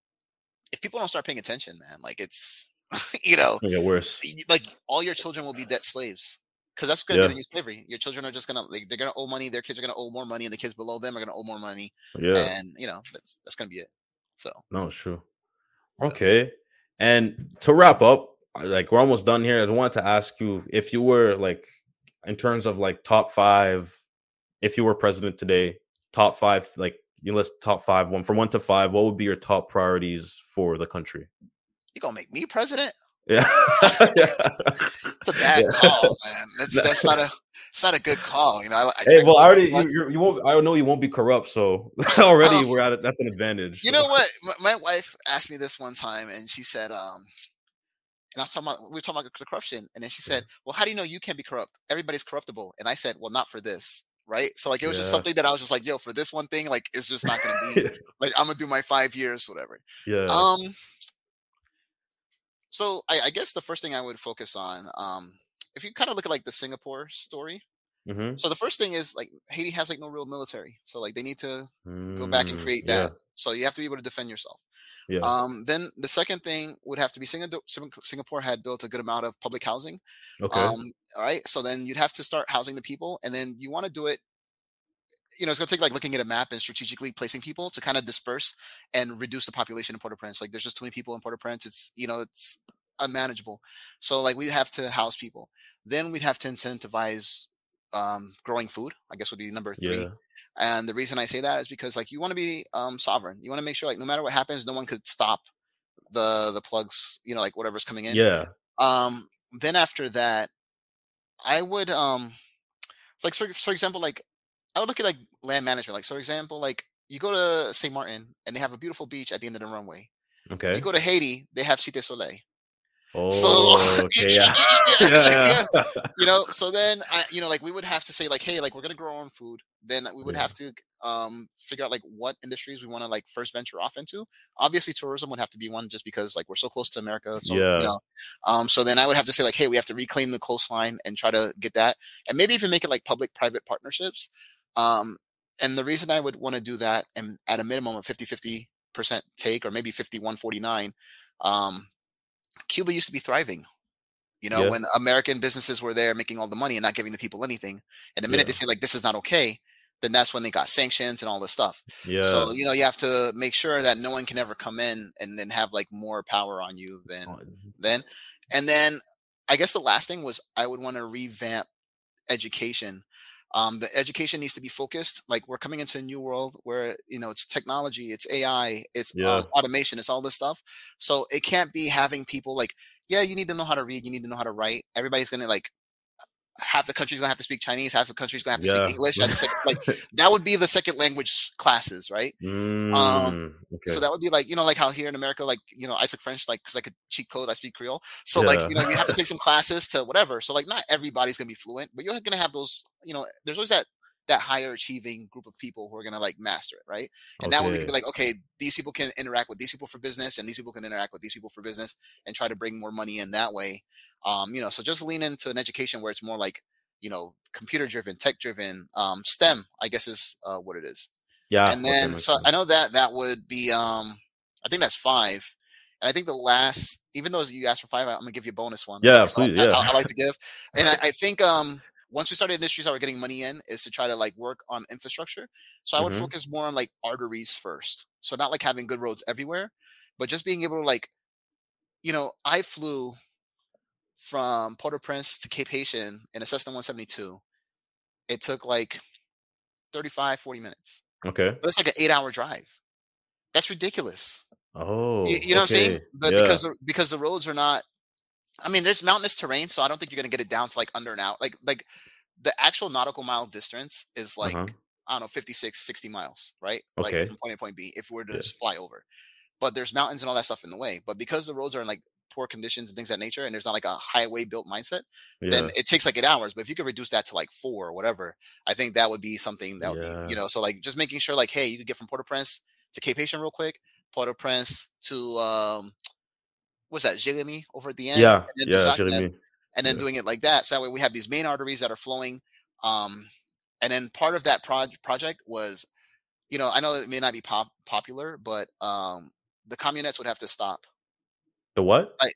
if people don't start paying attention man like it's you know It's get worse. like all your children will be debt slaves because that's going to Yeah. be the new slavery. Your children are just going to like they're going to owe money. Their kids are going to owe more money, and the kids below them are going to owe more money. Yeah. And you know that's that's going to be it. So No, it's true. Okay. And to wrap up, like we're almost done here. I wanted to ask you if you were like in terms of like top five, if you were president today, top five, like you list top five, one from one to five, what would be your top priorities for the country? you gonna make me president? Yeah. It's a bad Yeah. call, man. That's that's not a it's not a good call. You know. I, I Hey, well, I already you, you, won't. I know you won't be corrupt, so already Oh. we're at it. That's an advantage. You so. know what? My, my wife asked me this one time, and she said, um, and I was talking about we were talking about the corruption, and then she said, "Well, how do you know you can't be corrupt? Everybody's corruptible." And I said, "Well, not for this." right? So like it was just something that I was just like, yo, for this one thing, like it's just not gonna be like I'm gonna do my five years, whatever. yeah. Um. So I, I guess the first thing I would focus on, um, if you kind of look at like the Singapore story. hmm So the first thing is like Haiti has like no real military, so like they need to go back and Mm, create yeah, that. So you have to be able to defend yourself. Yeah. Um. Then the second thing would have to be Singapore. Singapore had built a good amount of public housing. okay. Um. All right. So then you'd have to start housing the people, and then you want to do it. You know, it's gonna take like looking at a map and strategically placing people to kind of disperse and reduce the population in Port-au-Prince. Like, there's just too many people in Port-au-Prince. It's you know, it's unmanageable. So like, we'd have to house people. Then we'd have to incentivize um, growing food. I guess would be number three. yeah. And the reason I say that is because like you want to be um, sovereign. You want to make sure like no matter what happens, no one could stop the the plugs. You know, like whatever's coming in. Yeah. Um, then after that, I would um, like for, for example, like I would look at like land management. Like so, for example, like you go to Saint Martin and they have a beautiful beach at the end of the runway. Okay. You go to Haiti, they have Cité Soleil. Oh, okay. Yeah. yeah, yeah. you know so then I, you know like we would have to say like hey like we're gonna grow our own food then we would Yeah. have to um figure out like what industries we want to like first venture off into obviously tourism would have to be one just because like we're so close to america so Yeah. you know um so then i would have to say like hey we have to reclaim the coastline and try to get that and maybe even make it like public private partnerships um and the reason i would want to do that and at a minimum of 50 50 percent take or maybe 51 49 um cuba used to be thriving you know Yeah. when american businesses were there making all the money and not giving the people anything and the minute Yeah. they say like this is not okay then that's when they got sanctions and all this stuff Yeah. so you know you have to make sure that no one can ever come in and then have like more power on you than Oh, then and then i guess the last thing was i would want to revamp education um, the education needs to be focused like we're coming into a new world where you know it's technology it's ai it's Yeah. um, automation it's all this stuff so it can't be having people like yeah you need to know how to read you need to know how to write everybody's gonna like half the country's gonna have to speak chinese half the country's gonna have to Yeah. speak english second, like that would be the second language classes right Mm, okay. so that would be like, you know, like how here in America, like, you know, I took French, like, because I could cheat code, I speak Creole. So, Yeah. like, you know, you have to take some classes to whatever. So, like, not everybody's going to be fluent, but you're going to have those, you know, there's always that that higher achieving group of people who are going to like master it right and that way we can be like okay these people can interact with these people for business and these people can interact with these people for business and try to bring more money in that way um you know so just lean into an education where it's more like you know computer driven tech driven um stem i guess is uh, what it is yeah. and then makes so sense. I know that that would be um I think that's five. And I think the last, even though you asked for five, I'm gonna give you a bonus one. Yeah, I- please, I, yeah. I, I like to give. And I, I think um once we started industries that were getting money in is to try to like work on infrastructure. So I would Mhm. focus more on like arteries first. So not like having good roads everywhere, but just being able to like, you know, I flew from Port-au-Prince to Cap-Haïtien in a Cessna 172. It took like 35, 40 minutes Okay. but it's like an eight hour drive. That's ridiculous. Oh. You, you know what I'm saying? But yeah. because the, because the roads are not. I mean, there's mountainous terrain, so I don't think you're gonna get it down to like under an hour. Like like the actual nautical mile distance is like Uh-huh. I don't know 56, 60 miles, right? Okay. Like from point A to point B, if we were to Yeah. just fly over. But there's mountains and all that stuff in the way. But because the roads are in like poor conditions and things of that nature, and there's not like a highway built mindset, yeah. then it takes like eight hours. But if you could reduce that to like four or whatever, I think that would be something that would be, you know, so like just making sure like, hey, you could get from Port-au-Prince to Cap-Haïtien real quick, Port-au-Prince to um what's that, Jérémie over at the end? yeah. and then Yeah. Jérémie. and then yeah. doing it like that. So that way we have these main arteries that are flowing. Um and then part of that proj- project was, you know, I know it may not be pop- popular, but um the camionnettes would have to stop The what? like.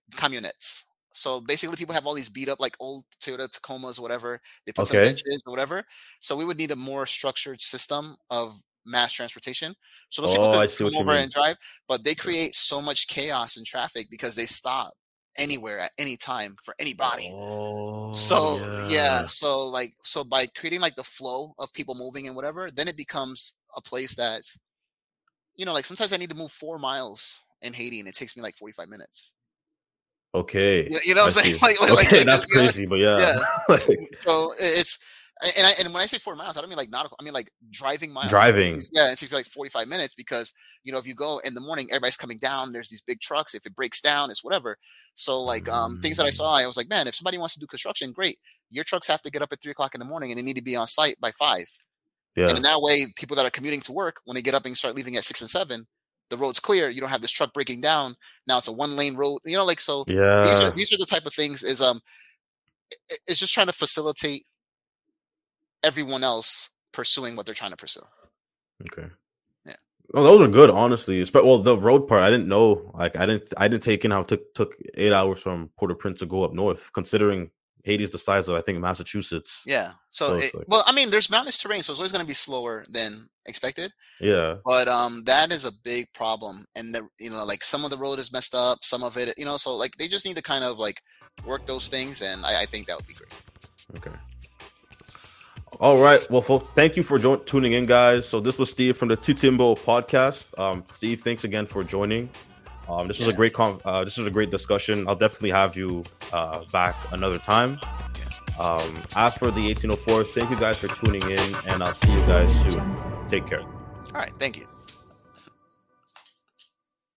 So basically, people have all these beat up like old Toyota Tacomas, whatever. They put some benches or whatever. So we would need a more structured system of mass transportation. So those people Oh, I could come over and drive, but they create so much chaos and traffic because they stop anywhere at any time for anybody. Oh. So yeah. so like so by creating like the flow of people moving and whatever, then it becomes a place that you know, like sometimes I need to move four miles in Haiti and it takes me like forty five minutes. Okay. You, know what I'm I saying? see. Like, like, like- okay, like, that's crazy, but yeah. Yeah. So it's and I, and when I say four miles, I don't mean like nautical. I mean like driving miles. Driving. Yeah, it takes like forty five minutes because you know if you go in the morning, everybody's coming down. There's these big trucks. If it breaks down, it's whatever. So like um things that I saw, I was like, man, if somebody wants to do construction, great. Your trucks have to get up at three o'clock in the morning and they need to be on site by five. Yeah. And in that way, people that are commuting to work, when they get up and start leaving at six and seven, the road's clear. You don't have this truck breaking down. Now it's a one lane road. You know, like so. These Yeah. are these are the type of things. Is um, it's just trying to facilitate everyone else pursuing what they're trying to pursue. Okay. Yeah. Oh, those are good, honestly. Well, the road part, I didn't know. Like, I didn't, I didn't take in how it took took eight hours from Port-au-Prince to go up north, considering Haiti's the size of I think Massachusetts. Yeah. So, So it, like- well, I mean, there's mountainous terrain, so it's always going to be slower than expected. Yeah. But um, that is a big problem, and the you know, like some of the road is messed up, some of it, you know, so like they just need to kind of like work those things, and I, I think that would be great. Okay. All right. Well, folks, thank you for jo- tuning in, guys. So this was Steve from the Titimbo podcast. Um, Steve, thanks again for joining. Um, this was a great con- uh, this was a great discussion. I'll definitely have you uh, back another time. Um, as for the 1804, thank you guys for tuning in, and I'll see you guys soon. Take care. All right, thank you.